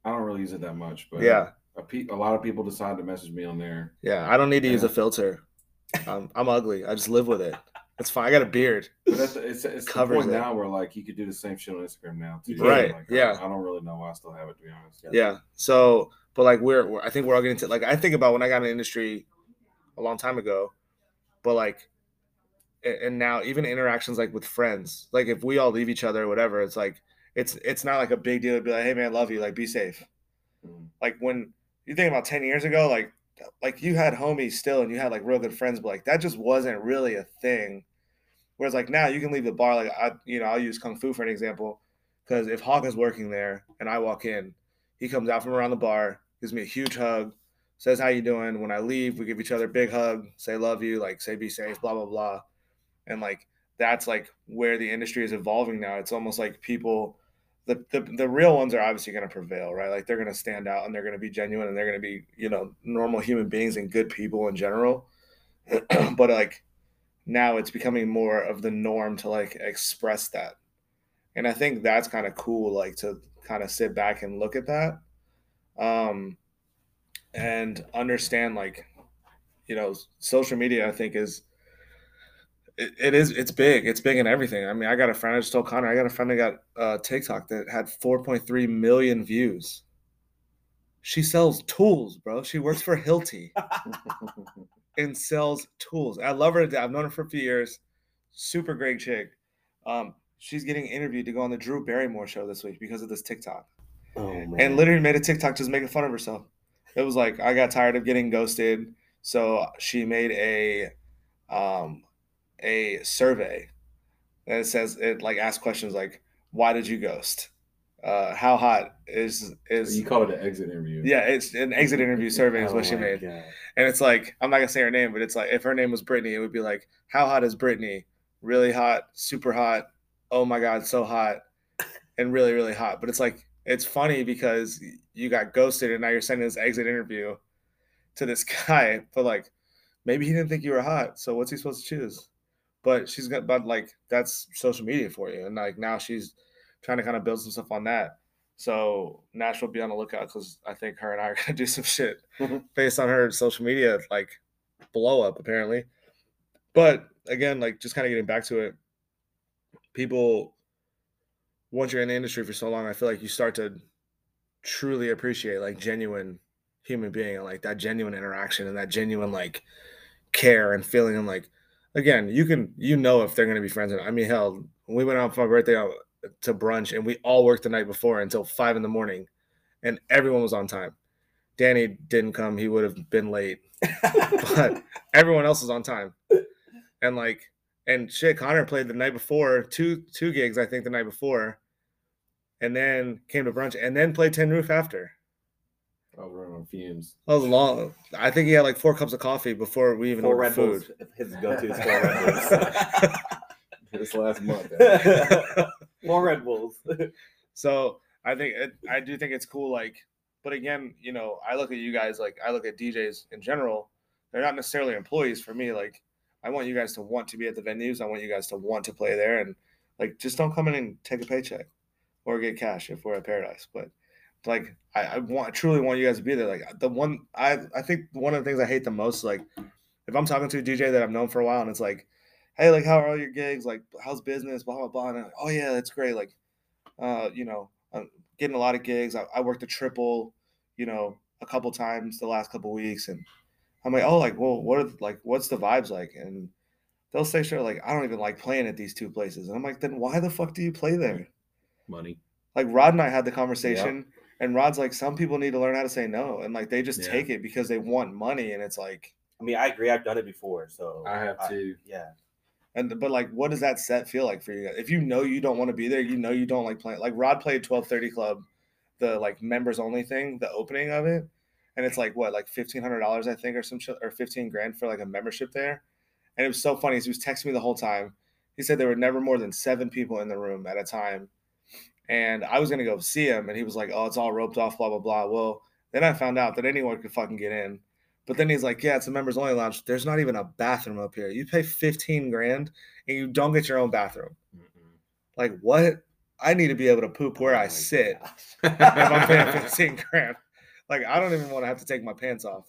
I don't really use it that much. But Yeah. A, pe- a lot of people decide to message me on there. Yeah, I don't need to use a Yeah. filter. Um, I'm ugly. I just live with it. It's fine. I got a beard. But that's, it's it's the point it. now where like you could do the same shit on Instagram now too. Right, Like, yeah. I, I don't really know why I still have it to be honest. Yeah. So, but like we're, we're, I think we're all getting to like I think about when I got in the industry a long time ago, but like, and now even interactions like with friends, like if we all leave each other or whatever, it's like it's it's not like a big deal to be like, hey man, love you, like be safe. Mhm. Like when you think about ten years ago, like like you had homies still and you had like real good friends, but like that just wasn't really a thing. Whereas like now you can leave the bar, like I you know, I'll use Kung Fu for an example. Because if Hawk is working there and I walk in, he comes out from around the bar, gives me a huge hug, says how you doing. When I leave, we give each other a big hug, say love you, like say be safe, blah blah blah. And like that's like where the industry is evolving now. It's almost like people the, the, the real ones are obviously going to prevail, right? Like they're going to stand out and they're going to be genuine and they're going to be, you know, normal human beings and good people in general. but like now it's becoming more of the norm to like express that. And I think that's kind of cool, like to kind of sit back and look at that. Um, and understand like, you know, social media, I think is, it, it is it's big it's big in everything. I mean i got a friend i just told connor i got a friend that got uh tiktok that had 4.3 million views. She sells tools bro. She works for hilti and sells tools. I love her i've known her for a few years. Super great chick. Um she's getting interviewed to go on the drew barrymore show this week because of this tiktok. Oh man. and literally made a TikTok just making fun of herself. It was like I got tired of getting ghosted, so she made a um a survey and it says it like asks questions like why did you ghost? Uh how hot is is You call it an exit interview. yeah, it's an exit interview survey is Oh what she made. God. And it's like I'm not gonna say her name, but it's like if her name was Brittany, it would be like, how hot is Brittany? Really hot, super hot. Oh my god, so hot, and really really hot. But it's like it's funny because you got ghosted and now you're sending this exit interview to this guy, but like maybe he didn't think you were hot, so what's he supposed to choose? But she's got, but like that's social media for you, and like now she's trying to kind of build some stuff on that. So Nash will be on the lookout because I think her and I are gonna do some shit based on her social media like blow up apparently. But again, like just kind of getting back to it, people once you're in the industry for so long, I feel like you start to truly appreciate like genuine human being and like that genuine interaction and that genuine like care and feeling and like again, you can you know if they're gonna be friends. I mean, hell, we went out for my birthday out to brunch and we all worked the night before until five in the morning, and everyone was on time. Danny didn't come; he would have been late. But everyone else was on time, and like and shit. Connor played the night before, two two gigs I think the night before, and then came to brunch and then played Tin Roof after. I was running on fumes. That was long. I think he had like four cups of coffee before we even Four ordered Red Bulls. food. His go-to is four Red This last month. Bulls. four Red Bulls. So I think it, I do think it's cool. Like, but again, you know, I look at you guys like I look at DJs in general. They're not necessarily employees for me. Like, I want you guys to want to be at the venues. I want you guys to want to play there, and like, just don't come in and take a paycheck or get cash if we're at Paradise. But like, I, I want I truly want you guys to be there. Like the one I I think one of the things I hate the most, like, if I'm talking to a DJ that I've known for a while, and it's like, hey, like, how are all your gigs? Like, how's business? Blah blah blah. And I'm like, oh yeah, that's great. Like uh, you know, I'm getting a lot of gigs. I, I worked a triple, you know, a couple times the last couple weeks, and I'm like, oh, like, well, what are like, what's the vibes like? And they'll say, sure, like, I don't even like playing at these two places, and I'm like, then why the fuck do you play there? Money. Like Rod and I had the conversation, and Rod's like, some people need to learn how to say no, and like they just Yeah. take it because they want money, and it's like, I mean, I agree. I've done it before, so I have to. yeah. And but like, what does that set feel like for you? guys? If you know you don't want to be there, you know you don't like playing. Like Rod played twelve thirty club, the like members only thing, the opening of it, and it's like what like fifteen hundred dollars I think or some shit or fifteen grand for like a membership there. And it was so funny. He was texting me the whole time. He said there were never more than seven people in the room at a time, and I was gonna go see him, and he was like, "Oh, it's all roped off, blah blah blah." Well, then I found out that anyone could fucking get in. But then he's like, "Yeah, it's a members only lounge. There's not even a bathroom up here. You pay fifteen grand and you don't get your own bathroom. Mm-mm. Like what? I need to be able to poop where Oh I sit gosh. if I'm paying fifteen grand. Like I don't even want to have to take my pants off.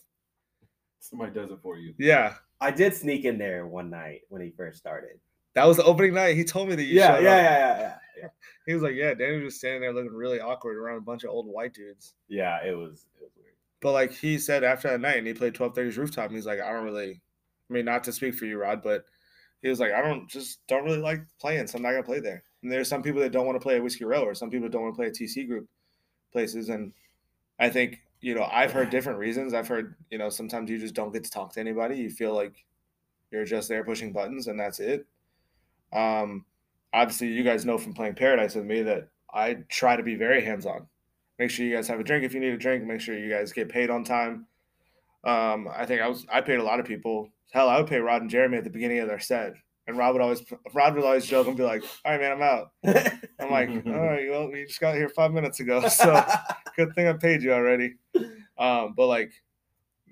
Somebody does it for you. Yeah, I did sneak in there one night when he first started. That was the opening night. He told me that you Yeah, showed yeah, up. yeah, yeah, yeah, yeah. He was like, "Yeah, Danny was just standing there looking really awkward around a bunch of old white dudes." Yeah, it was. It was weird. But like he said after that night, and he played 1230's rooftop, and he's like, I don't really, I mean, not to speak for you, Rod, but he was like, I don't just don't really like playing, so I'm not gonna play there. And there's some people that don't want to play at Whiskey Row, or some people don't want to play at TC Group places, and I think you know I've heard different reasons. I've heard you know sometimes you just don't get to talk to anybody. You feel like you're just there pushing buttons, and that's it. Um, obviously, you guys know from playing Paradise with me that I try to be very hands on make sure you guys have a drink if you need a drink. Make sure you guys get paid on time. Um, i think i was i paid a lot of people. Hell i would pay rod and jeremy at the beginning of their set. And rod would always rod would always joke and be like all right man i'm out. I'm like all right well we just got here five minutes ago so good thing i paid you already. Um, but like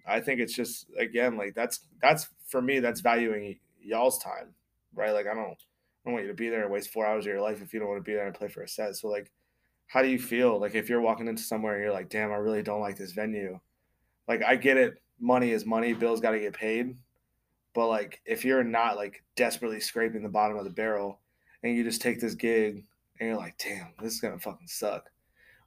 i think it's just again like that's that's for me that's valuing y'all's time right? Like i don't I don't want you to be there and waste four hours of your life if you don't want to be there and play for a set. So like how do you feel? Like if you're walking into somewhere and you're like damn i really don't like this venue. Like i get it money is money bills got to get paid. But like if you're not like desperately scraping the bottom of the barrel and you just take this gig and you're like damn this is gonna fucking suck.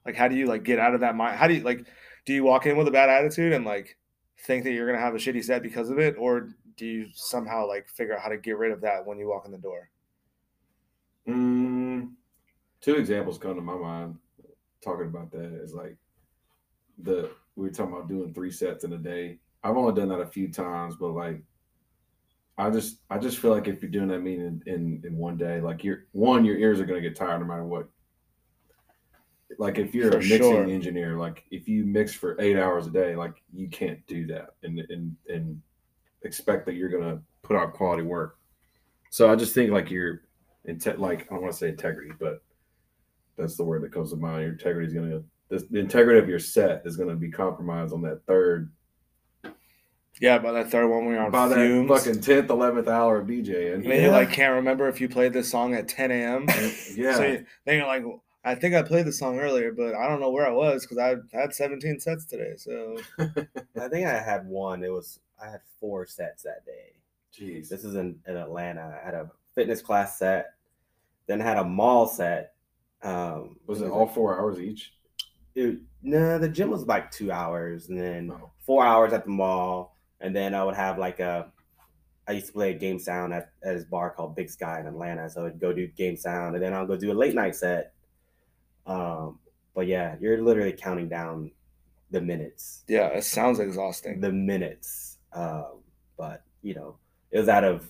Like how do you like get out of that mind how do you like do you walk in with a bad attitude and like think that you're gonna have a shitty set because of it? Or do you somehow like figure out how to get rid of that when you walk in the door Mm, two examples come to my mind. talking about that is like the we were talking about doing three sets in a day. I've only done that a few times, but like I just I just feel like if you're doing that meeting in, in, in one day, like you're one, your ears are gonna get tired no matter what. Like if you're For a mixing sure. engineer, like if you mix for eight hours a day, like you can't do that and and and expect that you're gonna put out quality work. So I just think like your inte- like I don't want to say integrity, but that's the word that comes to mind. Your integrity is gonna the, the integrity of your set is gonna be compromised on that third Yeah, by that third one we were on by fumes. that fucking tenth, eleventh hour of DJ, and and then you like can't remember if you played this song at 10 a.m. yeah, So you- then you're like, I think I played the song earlier, but I don't know where I was because I had 17 sets today. So I think I had one. It was I had four sets that day. jeez, This is in, in Atlanta. I had a fitness class set, then had a mall set. Um, was it because all four hours each? It, no, the gym was like two hours, and then No. four hours at the mall, and then I would have like a. I used to play a game sound at, at this bar called Big Sky in Atlanta, so I'd go do game sound, and then I'll go do a late night set. Um, but yeah, you're literally counting down the minutes, yeah, it sounds exhausting. the minutes. Um, but you know, it was out of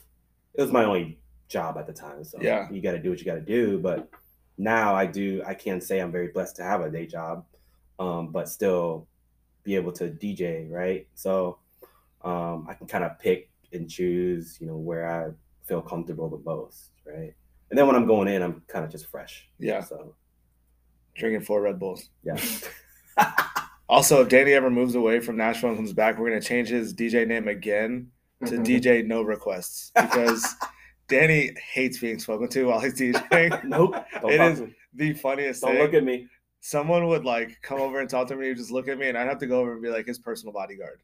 it was my only job at the time, so Yeah. you got to do what you got to do. But now I do. I can say I'm very blessed to have a day job, um, but still be able to DJ, right? So um, I can kind of pick and choose, you know, where I feel comfortable the most, right? And then when I'm going in, I'm kind of just fresh. Yeah. So Drinking four Red Bulls. yeah. Also, if Danny ever moves away from Nashville and comes back, we're gonna change his DJ name again to DJ No Requests because Danny hates being spoken to while he's DJing. nope. Don't It is me. The funniest thing. Don't look at me. someone would like come over and talk to me, just look at me, and I'd have to go over and be like his personal bodyguard.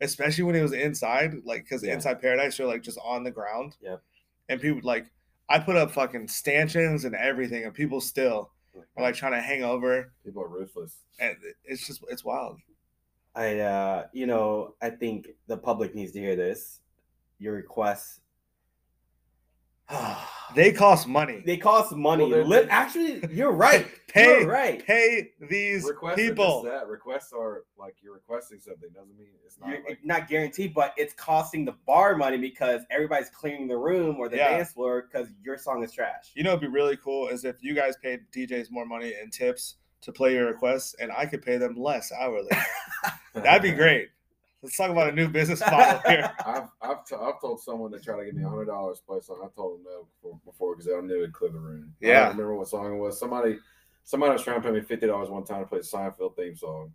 Especially when he was inside, like because Yeah. inside Paradise, you're like just on the ground. Yep. And people like, I put up fucking stanchions and everything, and people still are like trying to hang over, People are ruthless. and it's just it's wild. I, uh, you know, I think the public needs to hear this. Your requests. They cost money. they cost money. Well, Li- Actually, you're right. Pay- you're right. Pay these Requests people. Are that. Requests are like you're requesting something doesn't mean it's not like not guaranteed, but it's costing the bar money because everybody's clearing the room or the Yeah. dance floor because your song is trash. You know, it'd be really cool is if you guys paid DJs more money and tips to play your requests, and I could pay them less hourly. That'd be great. Let's talk about a new business model here. I've I've, t- I've told someone to try to give me a hundred dollars to play a song. I told them no before before because I knew it'd clear the room. I Yeah. don't remember what song it was. Somebody somebody was trying to pay me fifty dollars one time to play the Seinfeld theme song,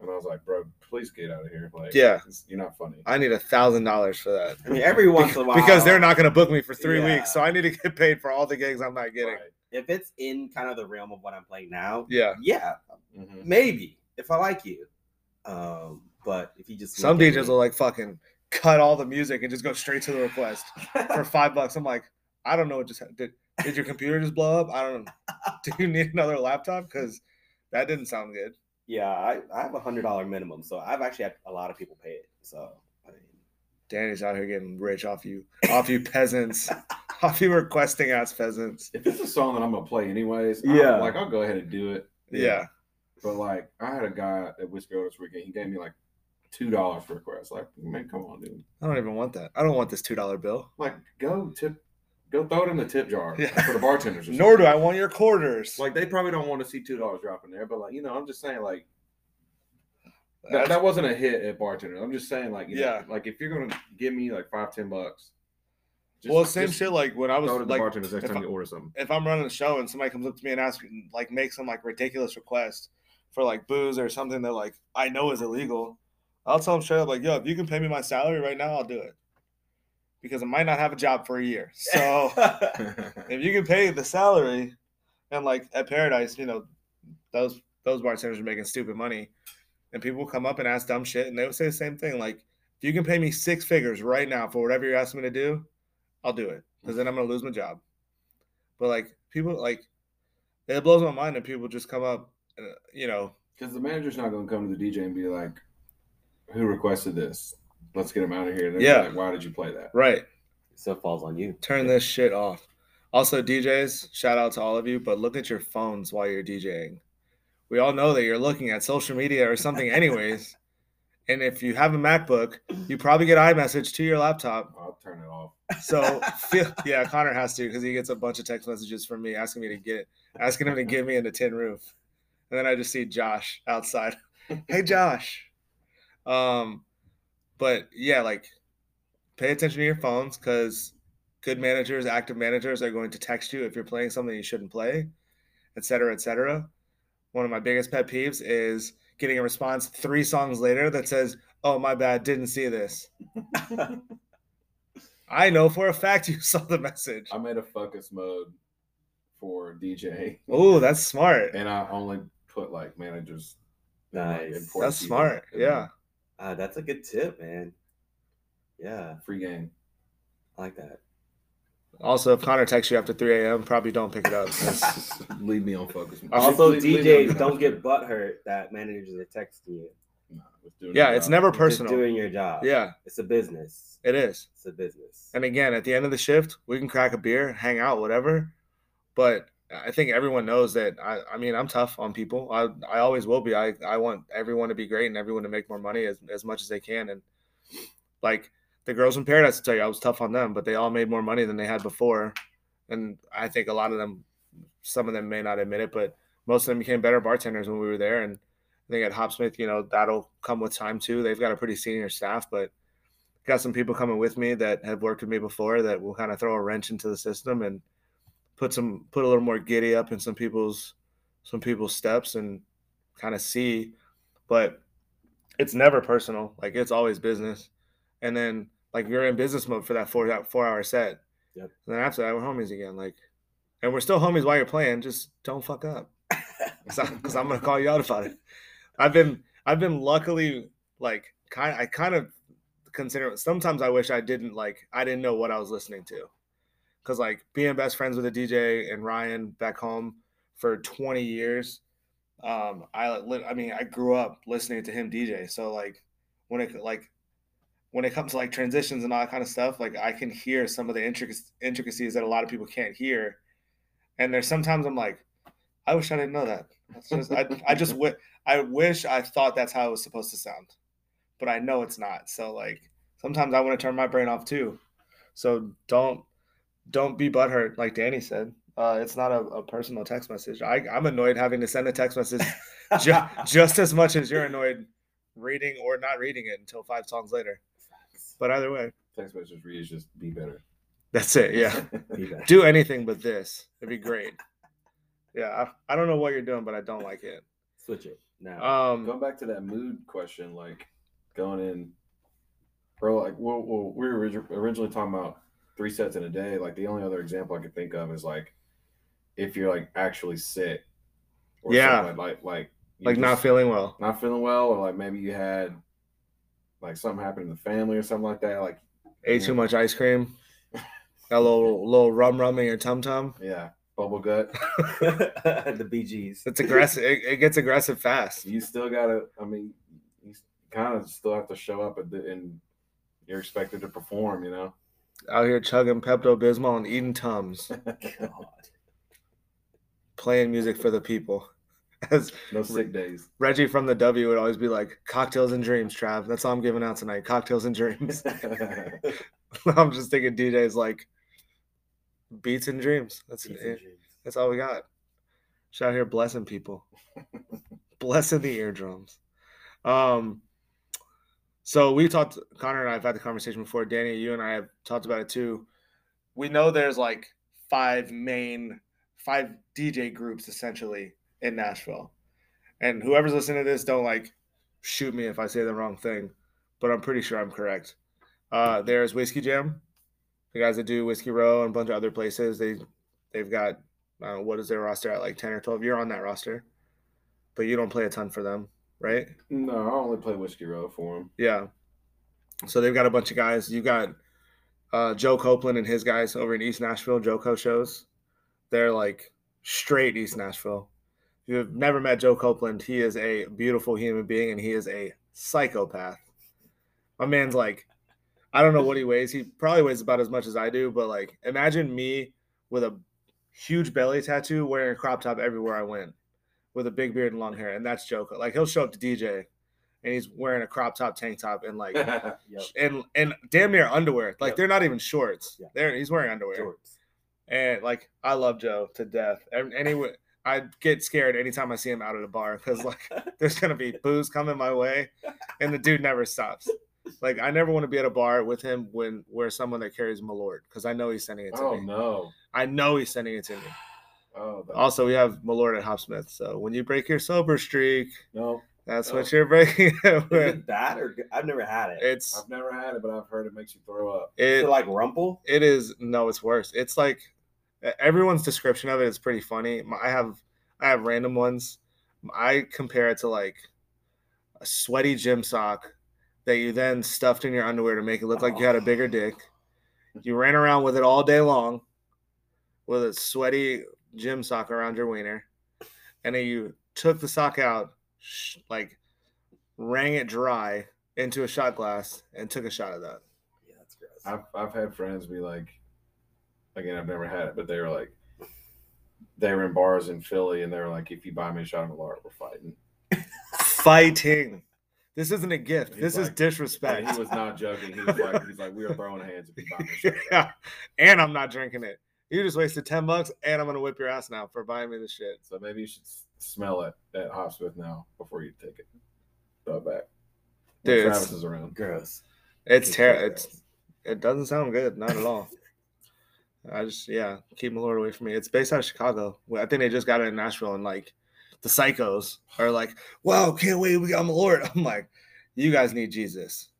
and I was like, bro, please get out of here. Like, Yeah. you're not funny. I need a thousand dollars for that. I mean, every once in a while, because they're not going to book me for three Yeah. weeks, so I need to get paid for all the gigs I'm not getting. Right. If it's in kind of the realm of what I'm playing now, Yeah, yeah, Mhm. maybe if I like you. Um, but if you just some DJs me- will like fucking cut all the music and just go straight to the request for five bucks. I'm like, I don't know what just happened. Did, did your computer just blow up? I don't know. Do you need another laptop? Because that didn't sound good. Yeah, I, I have a hundred dollar minimum, so I've actually had a lot of people pay it. So I mean, Danny's out here getting rich off you, off you peasants, off you requesting ass peasants. If it's a song that I'm gonna play anyways, Yeah. I'm, like I'll go ahead and do it. Yeah. But like, I had a guy at Whiskey Row this weekend. He gave me like two dollars for request. Like, man, come on, dude. I don't even want that. I don't want this two dollar bill. Like, go tip, go throw it in the tip jar Yeah. for the bartenders. or Nor do. I want your quarters. Like, they probably don't want to see two dollars dropping there. But like, you know, I'm just saying, like, that, that wasn't a hit at bartenders. I'm just saying, like, you Yeah. know, like if you're gonna give me like five, ten bucks. just- well, same shit. Like when I was like, bartenders next time I- you order something. if I'm running a show and somebody comes up to me and asks, like, make some like ridiculous request for like booze or something that like I know is illegal, I'll tell them straight up, like, yo, if you can pay me my salary right now, I'll do it. Because I might not have a job for a year. So if you can pay the salary, and like at Paradise, you know, those those bartenders are making stupid money, and people come up and ask dumb shit, and they would say the same thing, like, if you can pay me six figures right now for whatever you're asking me to do, I'll do it, because then I'm gonna lose my job. But like people, like, it blows my mind that people just come up, uh, you know, Because the manager's not going to come to the DJ and be like, "Who requested this? Let's get him out of here." They're Yeah. like, "Why did you play that?" right, so it falls on you. turn this shit off. Also, DJs, shout out to all of you, but look at your phones while you're DJing. we all know that you're looking at social media or something anyways. and if you have a MacBook, you probably get iMessage to your laptop. I'll turn it off. So feel, yeah, Connor has to because he gets a bunch of text messages from me asking me to get asking him to give me in the tin roof. And then I just see Josh outside. hey Josh. Um but yeah, like pay attention to your phones because good managers, active managers are going to text you if you're playing something you shouldn't play, et cetera, et cetera. One of my biggest pet peeves is getting a response three songs later that says, Oh, my bad, didn't see this. I know for a fact you saw the message. I made a focus mode for DJ, Oh, that's smart. and I only put like managers. and, like, Nice. That's people smart. in Yeah. Ah, that's a good tip, man. Yeah, Free game. I like that. Also, if Connor texts you after 3 a.m., probably don't pick it up. leave me on focus. Also, Leave- leave DJs don't get butthurt that managers are texting you. Nah, it's doing yeah, it's job. never You're just personal. doing your job. Yeah, it's a business. it is. It's a business. And again, at the end of the shift, we can crack a beer, hang out, whatever. But I think everyone knows that. I, I mean, I'm tough on people. I, I always will be. I, I want everyone to be great and everyone to make more money as, as much as they can. And like the girls in Paradise tell you, I was tough on them, but they all made more money than they had before. And I think a lot of them, some of them may not admit it, but most of them became better bartenders when we were there. And I think at Hopsmith, you know, that'll come with time too. They've got a pretty senior staff, but got some people coming with me that have worked with me before that will kind of throw a wrench into the system and put some put a little more giddy up in some people's some people's steps and kind of see. But it's never personal like it's always business. And then like you're in business mode for that four that four hour set. Yep. and then after that we're homies again like and we're still homies while you're playing just don't fuck up. Because I'm gonna call you out about it. I've been I've been luckily like kind I kind of consider sometimes I wish I didn't like I didn't know what I was listening to because like being best friends with a DJ and Ryan back home for 20 years. Um, I I mean I grew up listening to him DJ, so like when it like when it comes to like transitions and all that kind of stuff, like I can hear some of the intric- intricacies that a lot of people can't hear. And there's sometimes I'm like, I wish I didn't know that. Just, I, I just w- I wish I thought that's how it was supposed to sound, but I know it's not. So like sometimes I want to turn my brain off too. So don't don't be butthurt like Danny said. Uh, it's not a, a personal text message. I, I'm annoyed having to send a text message ju- just as much as you're annoyed reading or not reading it until five songs later. But either way, Text message reads just be better. that's it. Yeah. Be. Do anything but this. It'd be great. Yeah. I, I don't know what you're doing, but I don't like it. Switch it now. Um, Going back to that mood question, like going in, bro. Like, well, well we were originally talking about three sets in a day. Like, the only other example I could think of is like if you're like actually sick, or Yeah. something like like like not feeling well. not feeling well, or like maybe you had like something happened in the family or something like that. Like, Ate too much ice cream. Got a little little rum rum in your tum tum. yeah, bubble gut. the BGs. It's aggressive. It, it gets aggressive fast. you still gotta. I mean, you kind of still have to show up at the, and you're expected to perform. You know. Out here chugging Pepto Bismol and eating tums, God. playing music for the people. As no sick days. Reggie from the W would always be like, "Cocktails and dreams, Trav." That's all I'm giving out tonight. Cocktails and dreams. I'm just thinking DJ's like beats and dreams. That's Beats it. dreams. That's all we got. Just out here blessing people, blessing the eardrums. Um, so we talked. Connor and I have had the conversation before. Danny, you and I have talked about it too. We know there's like five main, five DJ groups essentially in Nashville, and whoever's listening to this, don't like shoot me if I say the wrong thing, but I'm pretty sure I'm correct. Uh, there's Whiskey Jam, the guys that do Whiskey Row and a bunch of other places. They they've got uh, what is their roster at like 10 or 12 you're on that roster but you don't play a ton for them right? No, I only play Whiskey Row for him. yeah. So they've got a bunch of guys. You got uh, joe copeland and his guys over in east nashville joco shows. They're like straight east nashville. If you've never met joe copeland he is a beautiful human being and he is a psychopath. My man's like i don't know what he weighs. He probably weighs about as much as i do but like imagine me with a huge belly tattoo wearing a crop top everywhere i went with a big beard and long hair, and that's Joco. Like he'll show up to DJ, and he's wearing a crop top tank top and like Yep. and and damn near underwear. Like Yep. they're not even shorts. Yeah. They're he's wearing underwear. Shorts. And like I love Joe to death. And anyway, I get scared anytime I see him out at a bar because like there's gonna be booze coming my way, and the dude never stops. Like I never want to be at a bar with him when where someone that carries Malort because I know he's sending it to oh me. no. I know he's sending it to me. Oh that, Also, we have Malort at Hopsmith, so when you break your sober streak, no. that's Oh. what you're breaking it Is with. it bad or? I've never had it. It's I've never had it, but I've heard it makes you throw up. Is it it like Rumple? It is no, it's worse. It's like everyone's description of it is pretty funny. I have I have random ones. I compare it to like a sweaty gym sock that you then stuffed in your underwear to make it look like you had a bigger dick. You ran around with it all day long with a sweaty gym sock around your wiener, and then you took the sock out, sh- like wrang it dry into a shot glass, and took a shot of that. Yeah, that's gross. I've I've had friends be like, again, I've never had it, but they were like, they were in bars in Philly, and they were like, if you buy me a shot of Malort, we're fighting. fighting. This isn't a gift. He's this is disrespect. And he was not joking. He was like, he's like, we are throwing hands if you buy me a shot. of yeah. And I'm not drinking it. You just wasted 10 bucks and I'm gonna whip your ass now for buying me the shit. So maybe you should s- smell it at Hopsmith now before you take it. Throw it back. When Dude, Travis it's, is around. gross. it's It's terrible. It's it doesn't sound good, not at all. I just yeah, keep Malort away from me. It's based out of Chicago. I think they just got it in Nashville and like the psychos are like, wow, can't wait, we got Malort. I'm like, you guys need Jesus.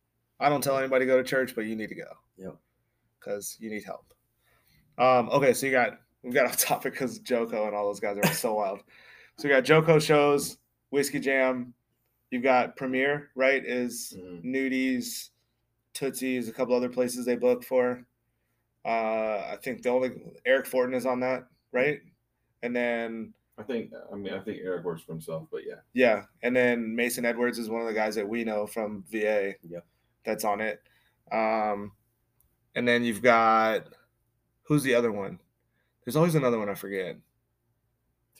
I don't tell anybody to go to church, but you need to go. Yep. Because you need help. Um, okay, so you got we got off topic because Joco and all those guys are so wild. So you got Joco shows, Whiskey Jam, you've got Premiere, right? Is Mhm. Nudies, Tootsie's, a couple other places they book for. Uh, I think the only Eric Fortin is on that, right? And then I think, I mean, I think Eric works for himself, but yeah. yeah, and then Mason Edwards is one of the guys that we know from VA. Yeah, That's on it. Um, and then you've got who's the other one? There's always another one I forget.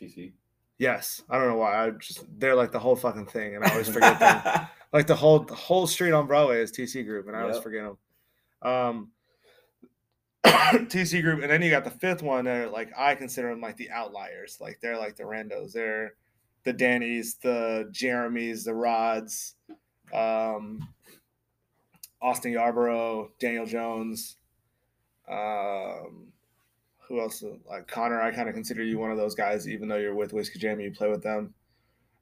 TC. Yes, I don't know why. I just they're like the whole fucking thing, and I always forget them. Like the whole the whole street on Broadway is TC Group, and I always Yep. forget them. Um, TC Group, and then you got the fifth one that are like I consider them like the outliers. Like they're like the randos. They're the Dannies, the Jeremys, the Rods, um, Austin Yarborough, Daniel Jones. Um, who else? Like Connor, I kind of consider you one of those guys, even though you're with Whiskey Jam, you play with them.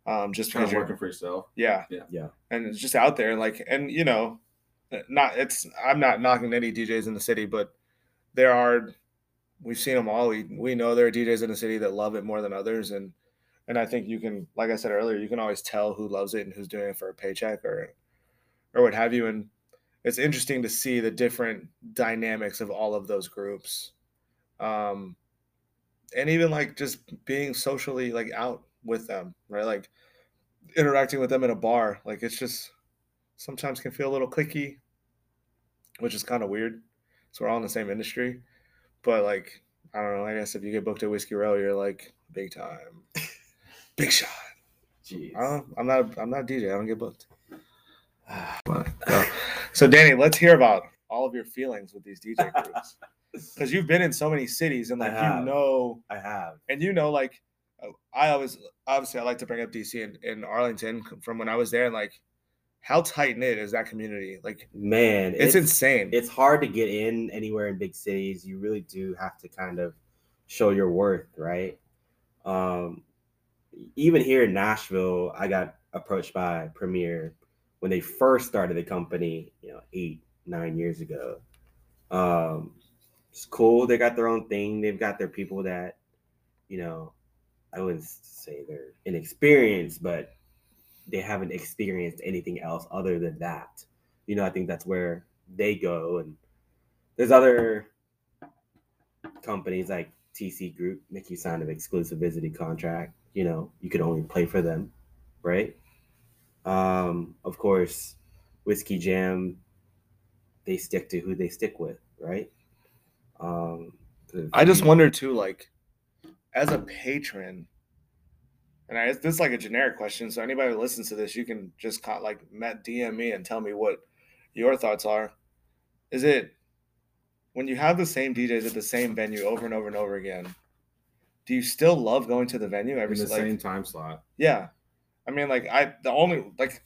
Um, just Kind because of you're working for yourself. yeah. Yeah. Yeah. And it's just out there, like, and you know, not it's. I'm not knocking any DJs in the city, but there are. We've seen them all. We we know there are DJs in the city that love it more than others, and and I think you can, like I said earlier, you can always tell who loves it and who's doing it for a paycheck or or what have you. And it's interesting to see the different dynamics of all of those groups, um, and even like just being socially like out with them, right? Like interacting with them in a bar. Like it's just sometimes can feel a little cliquey, which is kind of weird. So we're all in the same industry, but like I don't know. I guess if you get booked at Whiskey Row, you're like big time, big shot. Jeez. I I'm not. I'm not a DJ. I don't get booked. But. So Danny, let's hear about all of your feelings with these DJ groups because you've been in so many cities and like you know I have. and you know like i always obviously i like to bring up dc and, and arlington from when i was there and like how tight knit is that community like Man, it's, insane It's hard to get in anywhere in big cities. You really do have to kind of show your worth, right? Um, even here in Nashville, I got approached by Premier when they first started the company, you know, eight, nine years ago. Um, it's cool. They got their own thing. They've got their people that, you know, I wouldn't say they're inexperienced, but they haven't experienced anything else other than that. You know, I think that's where they go. And there's other companies like TC Group make you sign an exclusive visiting contract. You know, you could only play for them, right? Um, of course, Whiskey Jam, they stick to who they stick with, right? Um, i just wonder too like as a patron and I, this is like a generic question, so anybody who listens to this, you can just co- like met DM me and tell me what your thoughts are. Is it when you have the same DJs at the same venue over and over and over again? Do you still love going to the venue every in the like, same time slot. Yeah, I mean, like I the only like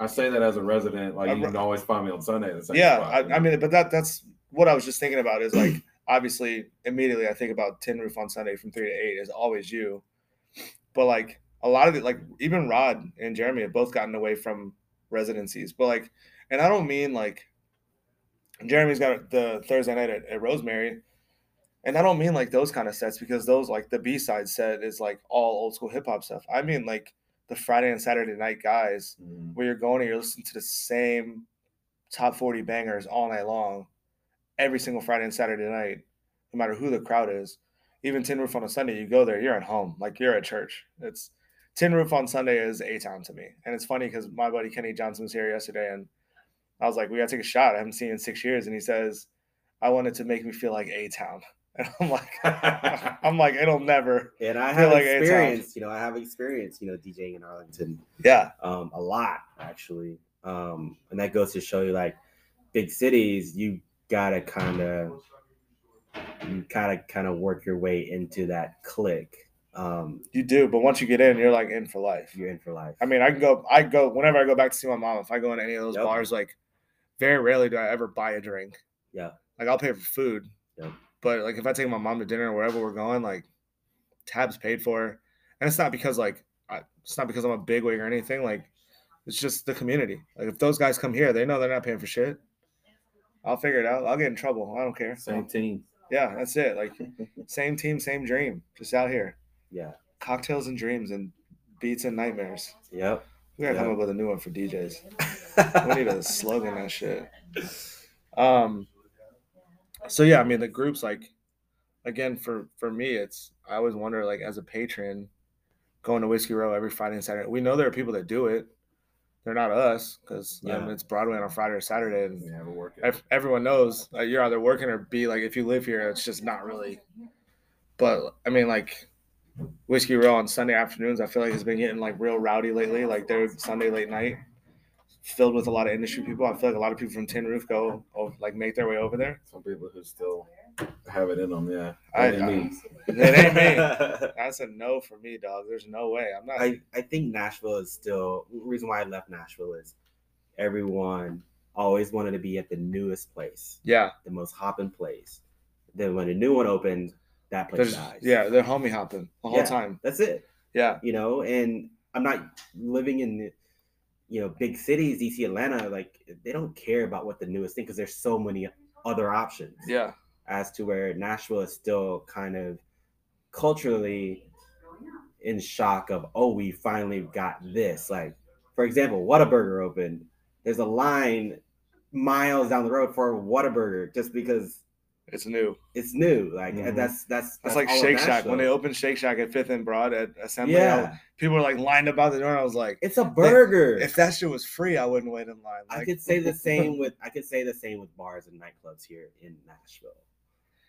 I say that as a resident, like you can always find me on Sunday. The same yeah, spot, I, I mean, but that that's what I was just thinking about is like obviously immediately I think about Tin Roof on Sunday from three to eight is always you, but like a lot of it, like even Rod and Jeremy have both gotten away from residencies, but like, and I don't mean like Jeremy's got the Thursday night at, at Rosemary. And I don't mean like those kind of sets because those like the B side set is like all old school hip hop stuff. I mean like the Friday and Saturday night guys Mhm. where you're going and you're listening to the same top 40 bangers all night long, every single Friday and Saturday night, no matter who the crowd is. Even Tin Roof on a Sunday, you go there, you're at home, like you're at church. It's Tin Roof on Sunday is A Town to me. And it's funny because my buddy Kenny Johnson was here yesterday and I was like, we gotta take a shot. I haven't seen you in six years. And he says, I wanted to make me feel like A Town. And I'm like, I'm like, it'll never. And I have like experience, you know, I have experience, you know, DJing in Arlington Yeah. um, a lot actually, um, and that goes to show you like big cities, you gotta kind of you gotta kind of work your way into that clique. Um, You do, but once you get in, you're like in for life. you're in for life. I mean, I can go. I go whenever I go back to see my mom. If I go in any of those Yep. bars, like very rarely do I ever buy a drink. Yeah. Like I'll pay for food. Yep. But like if I take my mom to dinner or wherever we're going, like tabs paid for, and it's not because like I, it's not because I'm a bigwig or anything. Like it's just the community. Like if those guys come here, they know they're not paying for shit. I'll figure it out. I'll get in trouble. I don't care. Same team. Yeah, that's it. Like same team, same dream. Just out here. yeah. Cocktails and dreams and beats and nightmares. Yep. We gotta come up with a new one for DJs. We need a slogan that shit. Um. So yeah, I mean the groups like, again for for me, it's I always wonder like as a patron, going to Whiskey Row every Friday and Saturday. We know there are people that do it. They're not us because Yeah. it's Broadway on a Friday or Saturday, and Yeah, we're working. everyone knows that you're either working or be like if you live here, it's just not really. But I mean, like Whiskey Row on Sunday afternoons, I feel like has been getting like real rowdy lately. Like they're Sunday late night, filled with a lot of industry people. I feel like a lot of people from Tin Roof go oh, like make their way over there. Some people who still have it in them. Yeah, I- ain't I- me. It ain't me. That's a no for me, dog. There's no way. I'm not. I, I think Nashville is still the reason why I left Nashville is everyone always wanted to be at the newest place, yeah, the most hopping place. Then when a new one opened, that place there's dies. yeah, they're homie hopping the whole Yeah. time. That's it. Yeah, You know, and I'm not living in you know big cities, DC, Atlanta. Like they don't care about what the newest thing because there's so many other options. yeah, as to where Nashville is still kind of culturally in shock of, oh, we finally got this. Like, for example, Whataburger opened. There's a line miles down the road for Whataburger just because it's new. it's new. Like Mhm. that's that's That's like all Shake Shack when they opened Shake Shack at Fifth and Broad at Assembly. Yeah, was- people were like lined up out the door, and I was like, it's a burger. if that shit was free, I wouldn't wait in line. I could say the same with I could say the same with bars and nightclubs here in Nashville.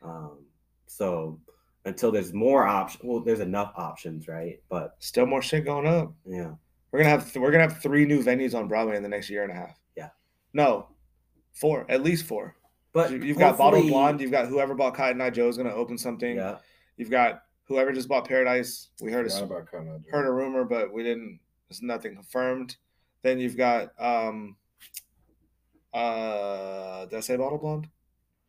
Um, so until there's more options, well, there's enough options, right? But still more shit going up. yeah, We're gonna have we're gonna have three new venues on Broadway in the next year and a half. Yeah. No, four, at least four. But You- You've got Bottle Blonde. You've got whoever bought kai Cotton Eye Joe's gonna open something. Yeah, You've got whoever just bought Paradise. We heard a, about Conrad. heard a rumor, but we didn't. There's nothing confirmed. Then you've got um. Uh, did I say Bottled Blonde?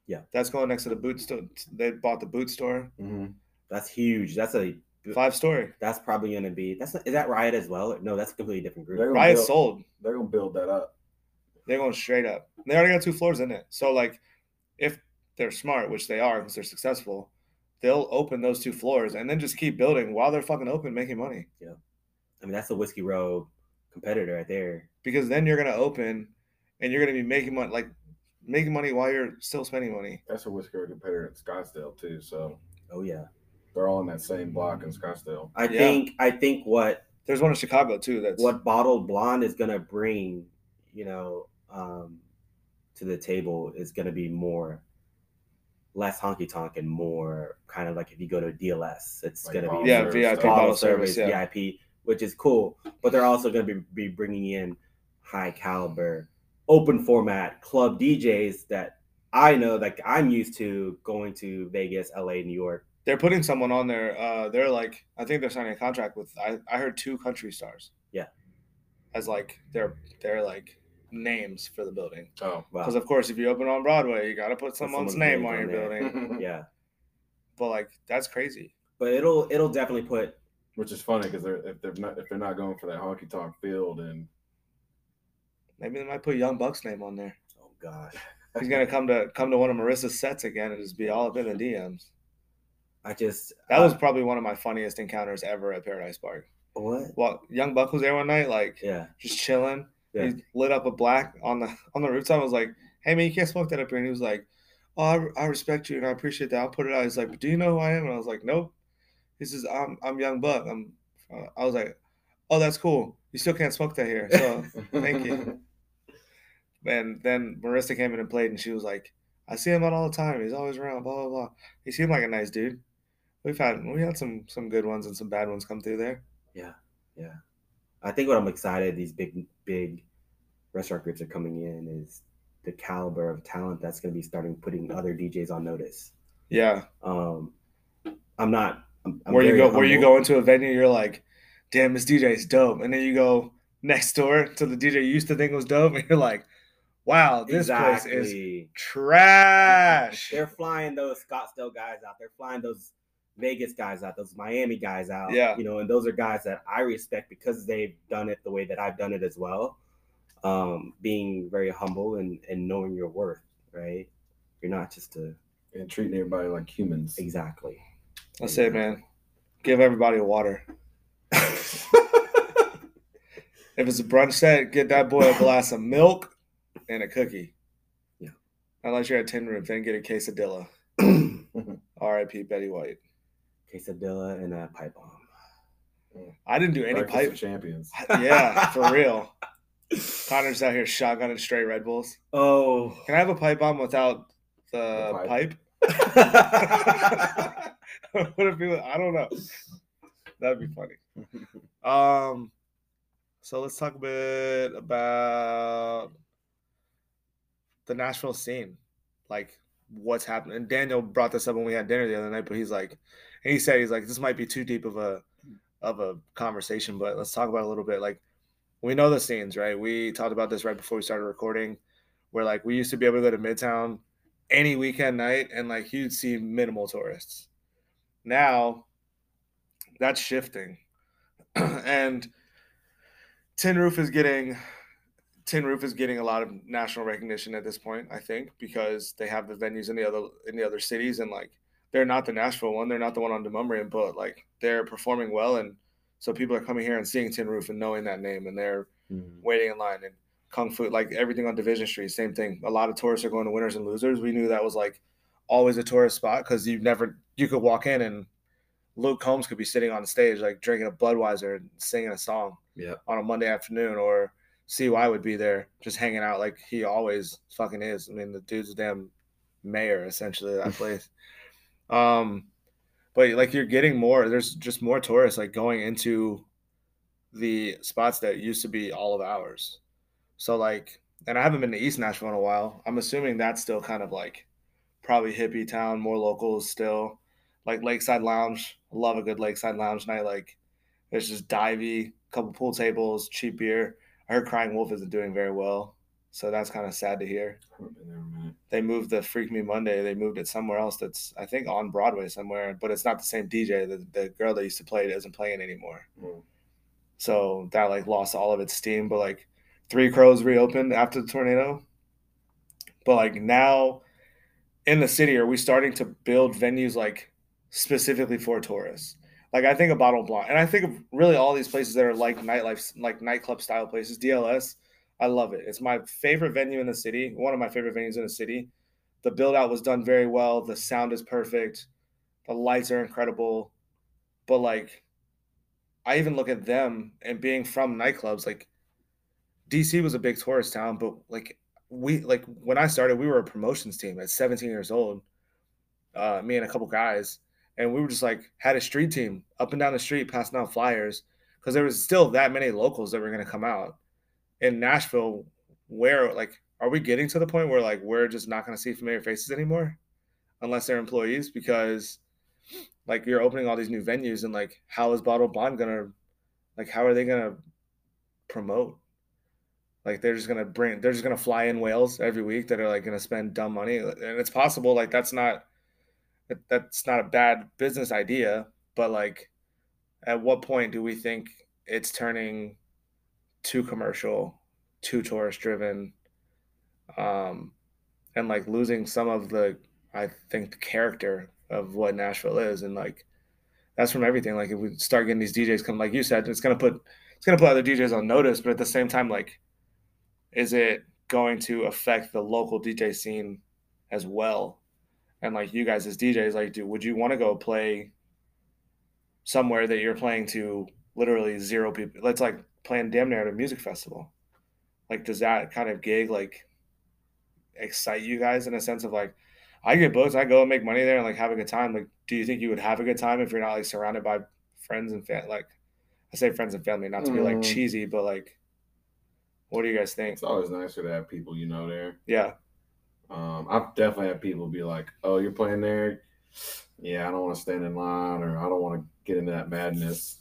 Yeah. That's going next to the boot store. They bought the boot store. hmm that's huge. That's a Five story. that's probably gonna be that's not, is that Riot as well? No, that's a completely different group. Riot build- sold. They're gonna build that up. They're going straight up. They already got two floors in it. So like, if they're smart, which they are because they're successful, they'll open those two floors and then just keep building while they're fucking open, making money. Yeah. I mean, that's a Whiskey Row competitor right there. Because then you're gonna open, and you're gonna be making money, like making money while you're still spending money. That's a Whiskey Row competitor in Scottsdale too. So Oh yeah. they're all in that same block in Scottsdale. I Yeah. think I think what There's one in Chicago too. That's what bottled blonde is gonna bring, you know, um, to the table is gonna be more less honky tonk and more kind of like if you go to DLS, it's Like gonna be Yeah, VIP bottle bottle service, service, yeah. VIP, which is cool. But they're also going to be, be bringing in high caliber, open format club DJs that I know, like I'm used to going to Vegas, LA, New York. They're putting someone on there. Uh, they're like, I think they're signing a contract with. I, I heard two country stars. Yeah. As like they're they're like names for the building. Oh, Wow. Because of course, if you open on Broadway, you got to put someone's, someone's name name on on your there. building. yeah, but like, that's crazy. but it'll it'll definitely put which is funny because they're if they're not if they're not going for that honky tonk field and Maybe they might put Young Buck's name on there. oh gosh, He's gonna come to come to one of Marissa's sets again and just be all up in the DMs. I just That was uh, probably one of my funniest encounters ever at Paradise Park. what? Well, Young Buck was there one night, like Yeah, just chilling. Yeah. He lit up a black on the on the rooftop. I was like, "Hey man, you can't smoke that up here." And he was like, "Oh, I, I respect you and I appreciate that. I'll put it out." He's like, do you know who I am?" And I was like, "Nope." He says, "I'm I'm Young Buck." I'm. Uh, I was like, "Oh, that's cool. You still can't smoke that here." So thank you. And then Marissa came in and played, and she was like, "I see him out all the time. He's always around." Blah blah blah. He seemed like a nice dude. We've had we had some some good ones and some bad ones come through there. Yeah, yeah. I think what I'm excited these big big restaurant groups are coming in is the caliber of talent that's going to be starting putting other DJs on notice. Yeah, Um, I'm not. I'm, I'm where you go where you go into a venue, you're like, "Damn, this DJ is dope," and then you go next door to the DJ you used to think was dope, and you're like, "Wow, this place is trash." They're flying those Scottsdale guys out. They're flying those Vegas guys out. Those Miami guys out. Yeah. You know, and those are guys that I respect because they've done it the way that I've done it as well. Um, being very humble and and knowing your worth. Right. You're not just a and treating everybody like humans. exactly. That's it, man. Give everybody water. If it's a brunch set, get that boy a glass of milk and a cookie. Yeah. Unless you're at Tin Roof, then get a quesadilla. R.I.P. Betty White. Quesadilla and a pipe bomb. I didn't do any Breakfast pipe. of champions. Yeah, for real. Connor's out here shotgunning straight Red Bulls. Oh. Can I have a pipe bomb without the, The pipe? what if you? I don't know. That'd be funny. Um, so let's talk a bit about the Nashville scene, like what's happening. And Daniel brought this up when we had dinner the other night, but he's like, he said he's like, this might be too deep of a of a conversation, but let's talk about a little bit. Like, we know the scenes, right? We talked about this right before we started recording, where like we used to be able to go to Midtown any weekend night and like you'd see minimal tourists. Now that's shifting. and Tin Roof is getting Tin Roof is getting a lot of national recognition at this point, I think, because they have the venues in the other in the other cities and like they're not the Nashville one, they're not the one on Demonbreun, but like they're performing well and so people are coming here and seeing Tin Roof and knowing that name and they're Mhm. waiting in line and Kung Fu, like everything on Division Street, same thing. A lot of tourists are going to winners and losers. We knew that was like always a tourist spot because you never you could walk in and Luke Combs could be sitting on the stage like drinking a Budweiser and singing a song Yeah. on a Monday afternoon, or CY would be there just hanging out like he always fucking is. I mean, the dude's a damn mayor essentially of that place. Um, but like you're getting more. There's just more tourists like going into the spots that used to be all of ours. So like, and I haven't been to East Nashville in a while. I'm assuming that's still kind of like probably hippie town, more locals still. Like Lakeside Lounge, love a good Lakeside Lounge night. Like there's just divey, couple pool tables, cheap beer. I heard Crying Wolf isn't doing very well, so that's kind of sad to hear. haven't been there in a minute. They moved the Freak Me Monday. They moved it somewhere else. That's I think on Broadway somewhere, but it's not the same DJ. The, the girl that used to play it isn't playing anymore. Mm. So that like lost all of its steam. But like Three Crows reopened after the tornado. But like now in the city, are we starting to build venues like specifically for tourists? Like I think of Bottle Blonde, and I think of really all these places that are like nightlife, like nightclub style places. DLS, I love it. It's my favorite venue in the city. One of my favorite venues in the city. The build out was done very well. The sound is perfect. The lights are incredible. But like I even look at them and being from nightclubs, like DC was a big tourist town, but like we like when I started, we were a promotions team at 17 years old. uh, me and a couple guys, and we were just like had a street team up and down the street passing out flyers because there was still that many locals that were going to come out in Nashville. Where like, are we getting to the point where like we're just not going to see familiar faces anymore, unless they're employees? Because like you're opening all these new venues, and like, how is Bottled Blonde gonna, like, how are they gonna promote? Like they're just gonna bring, they're just gonna fly in whales every week that are like gonna spend dumb money, and it's possible. Like that's not, that's not a bad business idea, but like, at what point do we think it's turning too commercial, too tourist driven, um, and like losing some of the, I think, the character of what Nashville is, and like, that's from everything. Like if we start getting these DJs come, like you said, it's gonna put, it's gonna put other DJs on notice, but at the same time, like is it going to affect the local DJ scene as well? And like you guys as DJs, like, do would you want to go play somewhere that you're playing to literally zero people? Let's like playing damn near at a music festival. Like, does that kind of gig like excite you guys in a sense of like, I get booked, I go and make money there and like have a good time. Like, do you think you would have a good time if you're not like surrounded by friends and fam- like, I say friends and family, not to be like Mm. cheesy, but like, what do you guys think? It's always nicer to have people you know there. Yeah. Um, I've definitely had people be like, "Oh, you're playing there? Yeah, I don't want to stand in line, or I don't want to get into that madness."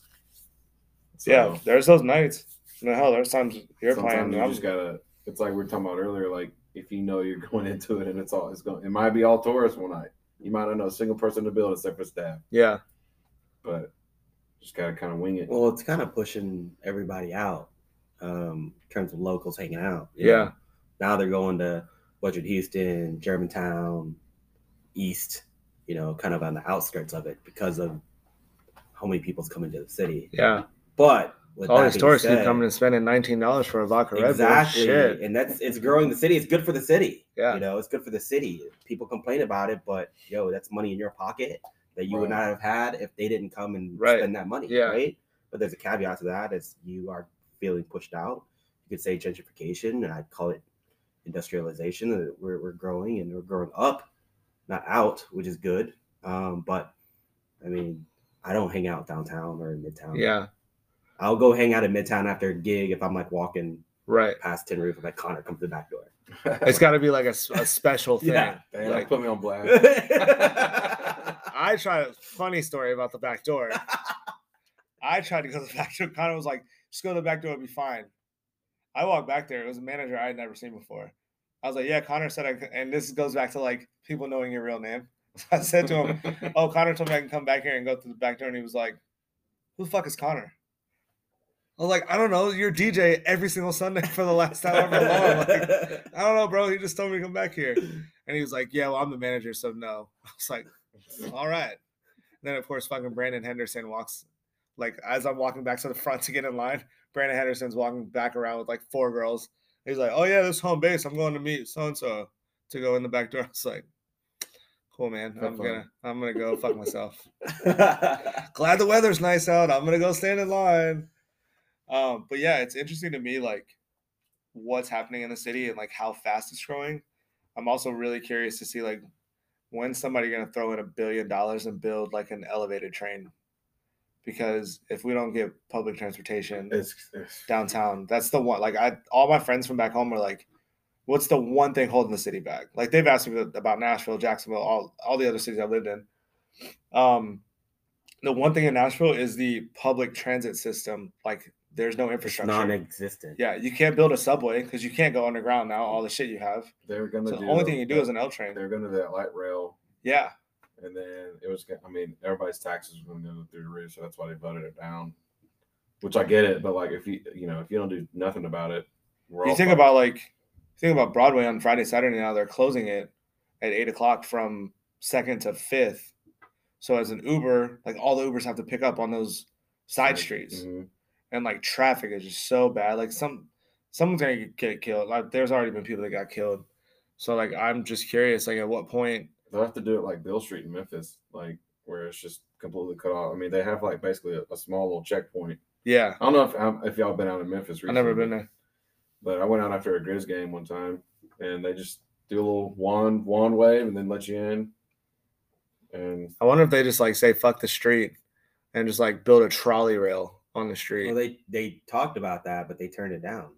So, yeah, there's those nights. No hell, there's times you're sometimes playing. you I'm- just gotta. It's like we were talking about earlier. Like if you know you're going into it and it's all it's going, it might be all tourists one night. You might not know a single person in the building except for staff, yeah, but just gotta kind of wing it. Well, it's kind of pushing everybody out um, in terms of locals hanging out. Yeah. know. Now they're going to Budget Houston, Germantown, East, you know, kind of on the outskirts of it because of how many people's coming to the city. yeah. But with All these tourists keep coming and spending nineteen dollars for a vodka Red Bull. exactly, and that's it's growing the city. It's good for the city. Yeah. you know, it's good for the city. People complain about it, but yo, that's money in your pocket that you would not have had if they didn't come and Right. spend that money. Yeah. Right. But there's a caveat to that: is you are feeling pushed out. You could say gentrification, and I'd call it industrialization. We're we're growing and we're growing up, not out, which is good. Um, but I mean, I don't hang out downtown or in Midtown. Yeah. I'll go hang out in Midtown after a gig if I'm like walking Right. past Tin Roof. I'm like Connor, come to the back door. It's got to be like a special thing. Yeah. Damn, Like, put me on blast. I tried. A funny story about the back door. I tried to go to the back door. Connor was like, "Just go to the back door, it'll be fine." I walked back there. It was a manager I had never seen before. I was like, "Yeah." Connor said, I, and this goes back to like people knowing your real name. I said to him, "Oh, Connor told me I can come back here and go through the back door," and he was like, "Who the fuck is Connor?" I was like, "I don't know. You're DJ every single Sunday for the last however long." Like, I don't know, bro. He just told me to come back here. And he was like, Yeah, well, I'm the manager, so no. I was like, All right. then, of course, fucking Brandon Henderson walks, like, as I'm walking back to the front to get in line, Brandon Henderson's walking back around with like four girls. He's like, Oh, yeah, this is home base. I'm going to meet so and so to go in the back door. I was like, Cool, man. I'm gonna, I'm gonna go fuck myself. Glad the weather's nice out. I'm gonna go stand in line. Um, but yeah, it's interesting to me like what's happening in the city and like how fast it's growing. I'm also really curious to see like when's somebody gonna throw in a billion dollars and build like an elevated train. Because if we don't get public transportation It's, it's downtown, that's the one. Like I, all my friends from back home are like, "What's the one thing holding the city back?" Like they've asked me about Nashville, Jacksonville, all all the other cities I've lived in. Um, the one thing in Nashville is the public transit system. Like there's no It's infrastructure. non-existent. yeah, you can't build a subway because you can't go underground now. All the shit you have. they're gonna So do the only thing you do is an L train. they're gonna do that light rail, Yeah, and then it was. I mean, everybody's taxes were gonna go through the roof, so that's why they voted it down. Which I get it, but like if you you know if you don't do nothing about it, we're you all think fucked. about like think about Broadway on Friday, Saturday now. They're closing it at eight o'clock from second to fifth. So as an Uber, like all the Ubers have to pick up on those side streets, Mhm. And like traffic is just so bad. Like some someone's gonna get- get killed. Like there's already been people that got killed. So like I'm just curious, like at what point? They'll have to do it like Beale Street in Memphis, like where it's just completely cut off. I mean, they have like basically a, a small little checkpoint. Yeah, I don't know if um, if y'all been out in Memphis I've never been there. But I went out after a Grizz game one time, and they just do a little wand wand wave and then let you in. And I wonder if they just like say fuck the street and just like build a trolley rail on the street. Well, they they talked about that, but they turned it down.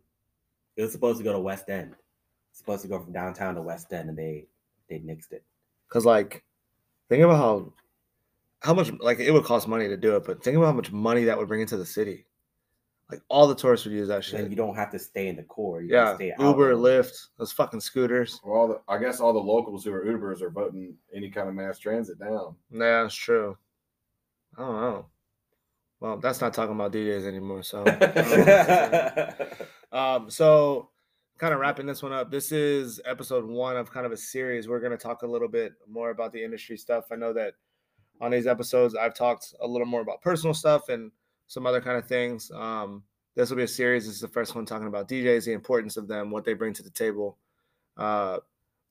It was supposed to go to West End. It's supposed to go from downtown to West End, and they they nixed it. Cause like, think about how how much like it would cost money to do it, but think about how much money that would bring into the city. Like all the tourists would use that Then shit. you don't have to stay in the core. You Yeah, can stay out Uber, a. Lyft, those fucking scooters. well, all the, I guess all the locals who are Ubers are voting any kind of mass transit down. Yeah, that's true. I don't know. Well, that's not talking about DJs anymore. So, um, so kind of wrapping this one up. This is episode one of kind of a series. We're going to talk a little bit more about the industry stuff. I know that on these episodes, I've talked a little more about personal stuff and some other kind of things. Um, this will be a series. This is the first one talking about DJs, the importance of them, what they bring to the table, uh,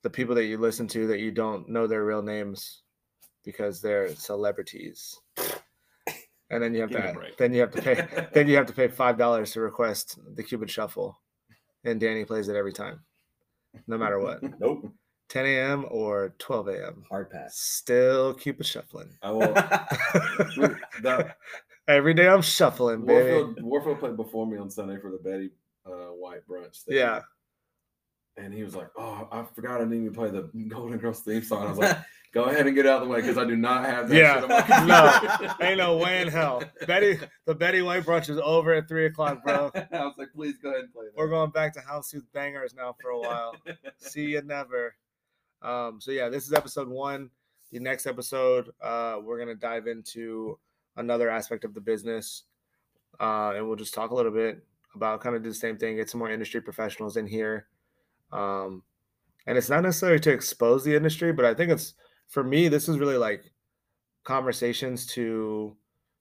the people that you listen to that you don't know their real names because they're celebrities. And then you have Give to then you have to pay then you have to pay five dollars to request the Cupid Shuffle, and Danny plays it every time, no matter what. Nope. 10 a.m. or 12 a.m. Hard pass. Still Cupid shuffling. I will. that Every day I'm shuffling, baby. Warfield, Warfield played before me on Sunday for the Betty uh, White brunch. thing. Yeah. And he was like, "Oh, I forgot I didn't even play the Golden Girls theme song." I was like, "Go ahead and get out of the way because I do not have that." Yeah. shit on my computer." Ain't no way in hell. Betty, the Betty White brunch is over at three o'clock, bro. I was like, "Please go ahead and play that." We're going back to house with bangers now for a while. See you never. Um, so yeah, this is episode one. The next episode, uh, we're gonna dive into another aspect of the business, uh, and we'll just talk a little bit about kind of do the same thing. Get some more industry professionals in here, um, and it's not necessarily to expose the industry, but I think it's for me. This is really like conversations to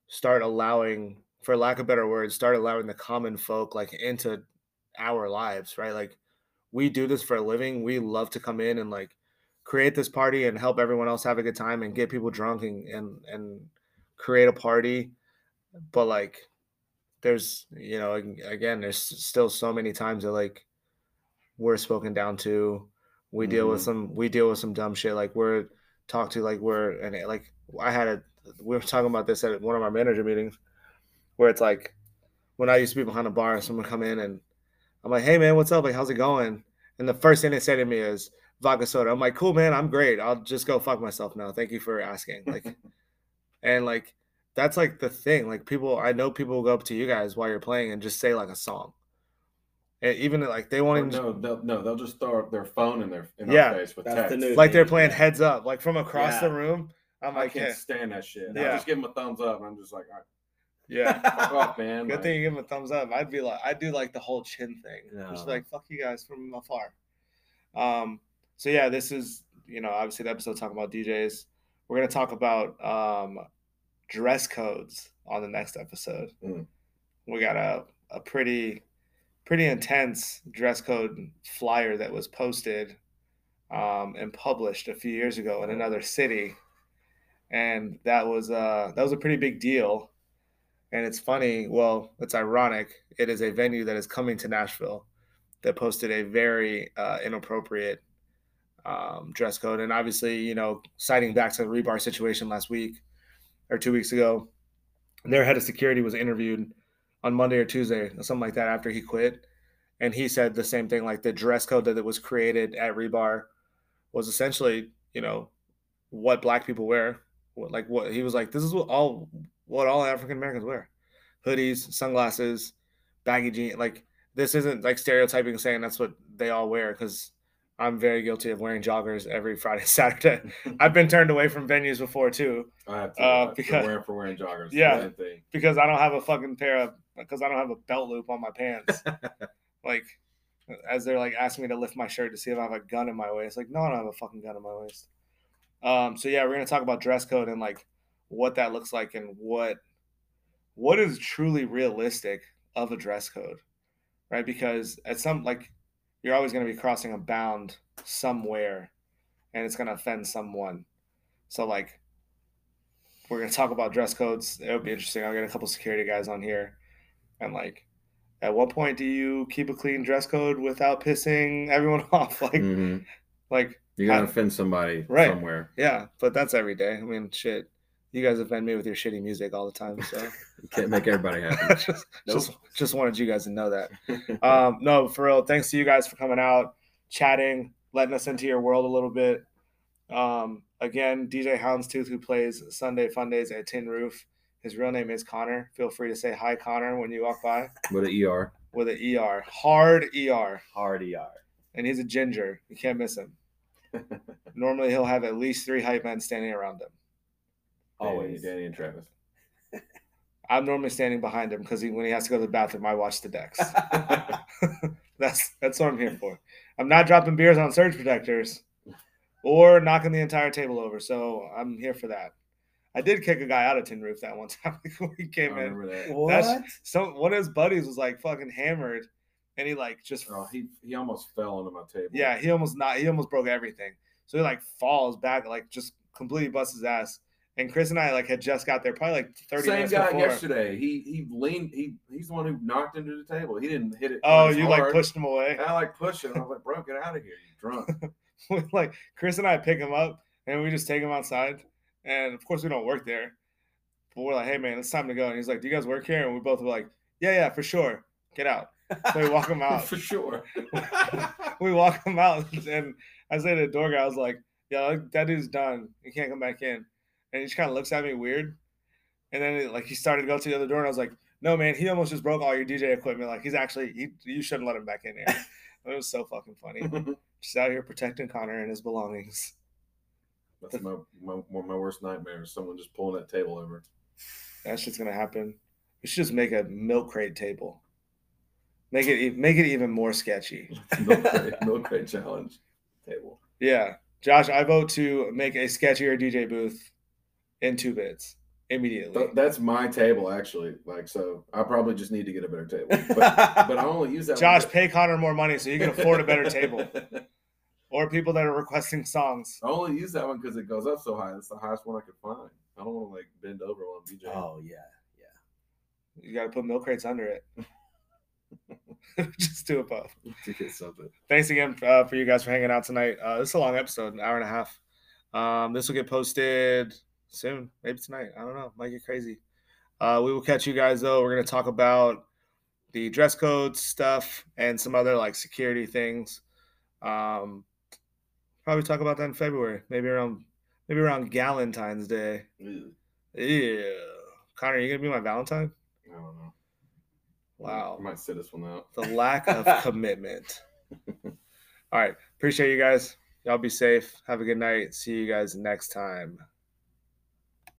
start allowing, for lack of better words, start allowing the common folk like into our lives, right? Like we do this for a living. We love to come in and like create this party and help everyone else have a good time and get people drunk and and, and create a party. But like there's you know again there's still so many times that like we're spoken down to. We deal with Mhm. some we deal with some dumb shit like we're talked to like we're and like i had a we were talking about this at one of our manager meetings where it's like when i used to be behind a bar and someone come in and i'm like hey man what's up? Like how's it going? And the first thing they say to me is vodka soda. I'm like cool man i'm great. I'll just go fuck myself now. Thank you for asking. Like and like that's like the thing. Like people, I know people will go up to you guys while you're playing and just say like a song. And even like they won't even no, they'll, no, they'll just throw their phone in their in Yeah. our face with That's the text. new- like they're playing heads up, like from across the room. I'm I like, I can't yeah, stand that shit. Yeah. I just give them a thumbs up, I'm just like, all right, yeah. fuck off, man. Good Like, thing you give them a thumbs up. I'd be like, I'd do like the whole chin thing. Just No. like fuck you guys from afar. Um. So yeah, this is you know obviously the episode talking about DJs. We're gonna talk about um dress codes on the next episode. Mm. We got a a pretty pretty intense dress code flyer that was posted um, and published a few years ago in another city, and that was uh that was a pretty big deal. And it's funny, well, it's ironic. It is a venue that is coming to Nashville that posted a very uh, inappropriate um, dress code, and obviously, you know, citing back to the rebar situation last week or two weeks ago, their head of security was interviewed on Monday or Tuesday, something like that, after he quit, and he said the same thing. Like the dress code that was created at Rebar was essentially, you know, what black people wear. What, like what he was like, this is what all what all African Americans wear: hoodies, sunglasses, baggy jeans. Like this isn't like stereotyping saying that's what they all wear because I'm very guilty of wearing joggers every Friday, Saturday. I've been turned away from venues before too I have to Uh, because- for wearing for wearing joggers. Yeah. Because I don't have a fucking pair of because I don't have a belt loop on my pants. like as they're like asking me to lift my shirt to see if I have a gun in my waist. Like, no, I don't have a fucking gun in my waist. Um, so yeah, we're gonna talk about dress code and like what that looks like and what what is truly realistic of a dress code, right? Because at some like you're always gonna be crossing a bound somewhere, and it's gonna offend someone. So like we're gonna talk about dress codes. It'll be interesting. I'll get a couple security guys on here, and like, at what point do you keep a clean dress code without pissing everyone off? Like, Mhm. like You gotta I- offend somebody Right. somewhere. Yeah, but that's every day. I mean, shit. You guys offend me with your shitty music all the time, so You can't make everybody happy. just, Nope. just just wanted you guys to know that. Um, no, for real. Thanks to you guys for coming out, chatting, letting us into your world a little bit. Um, again, DJ Houndstooth, who plays Sunday Fun Days at Tin Roof. His real name is Connor. Feel free to say hi, Connor, when you walk by With an ER. with an ER, hard ER, Hard ER. and he's a ginger. You can't miss him. Normally, he'll have at least three hype men standing around him. Always. Danny, Danny and Travis. I'm normally standing behind him because he, when he has to go to the bathroom, I watch the decks. that's that's what I'm here for. I'm not dropping beers on surge protectors or knocking the entire table over. So I'm here for that. I did kick a guy out of tin roof that one time when he I came in. remember that. what? Some one of his buddies was like fucking hammered, and he like just Oh, he he almost fell onto my table. yeah he almost not he almost broke everything. So he like falls back like just completely busts his ass. And Chris and I like had just got there probably like 30 Same minutes guy before. yesterday. He he leaned. He he's the one who knocked into the table. He didn't hit it. Oh, quite as you like pushed him away. And I like pushed him. I was like, bro, get out of here. You drunk. like Chris and I pick him up and we just take him outside. And of course we don't work there. But we're like, hey man, it's time to go. And he's like, Do you guys work here? And we both were like, Yeah, yeah, for sure. Get out. So we walk him out. For sure. we walk him out and I say to the door guy, I was like, Yeah, that dude's done. He can't come back in. And he just kind of looks at me weird. And then it, like he started to go to the other door and I was like, No man, he almost just broke all your DJ equipment. Like he's actually he, you shouldn't let him back in here. it was so fucking funny. Just out here protecting Connor and his belongings. That's my, my one of my worst nightmares. Someone just pulling that table over. That shit's gonna happen. We should just make a milk crate table. Make it make it even more sketchy. milk crate, milk crate challenge table. Yeah, Josh, I vote to make a sketchier DJ booth in two bits immediately. Th- that's my table actually. Like so, I probably just need to get a better table. But, but I only use that. Josh, pay Connor more money so you can afford a better table. Or people that are requesting songs. I only use that one because it goes up so high. It's the highest one I could find. I don't want to like bend over while I'm DJing. oh yeah, yeah. You got to put milk crates under it. just do it both. to get something. thanks again uh, for you guys for hanging out tonight. Uh, this is a long episode, an hour and a half. Um, this will get posted soon, maybe tonight. I don't know. Might get crazy. Uh, we will catch you guys though. We're gonna talk about the dress code stuff and some other like security things. Um, probably talk about that in February, maybe around maybe around Galentine's Day. Ew. Yeah, Connor, you gonna be my Valentine? I don't know. Wow. I might sit this one out. the lack of commitment. All right. Appreciate you guys. Y'all be safe. Have a good night. See you guys next time.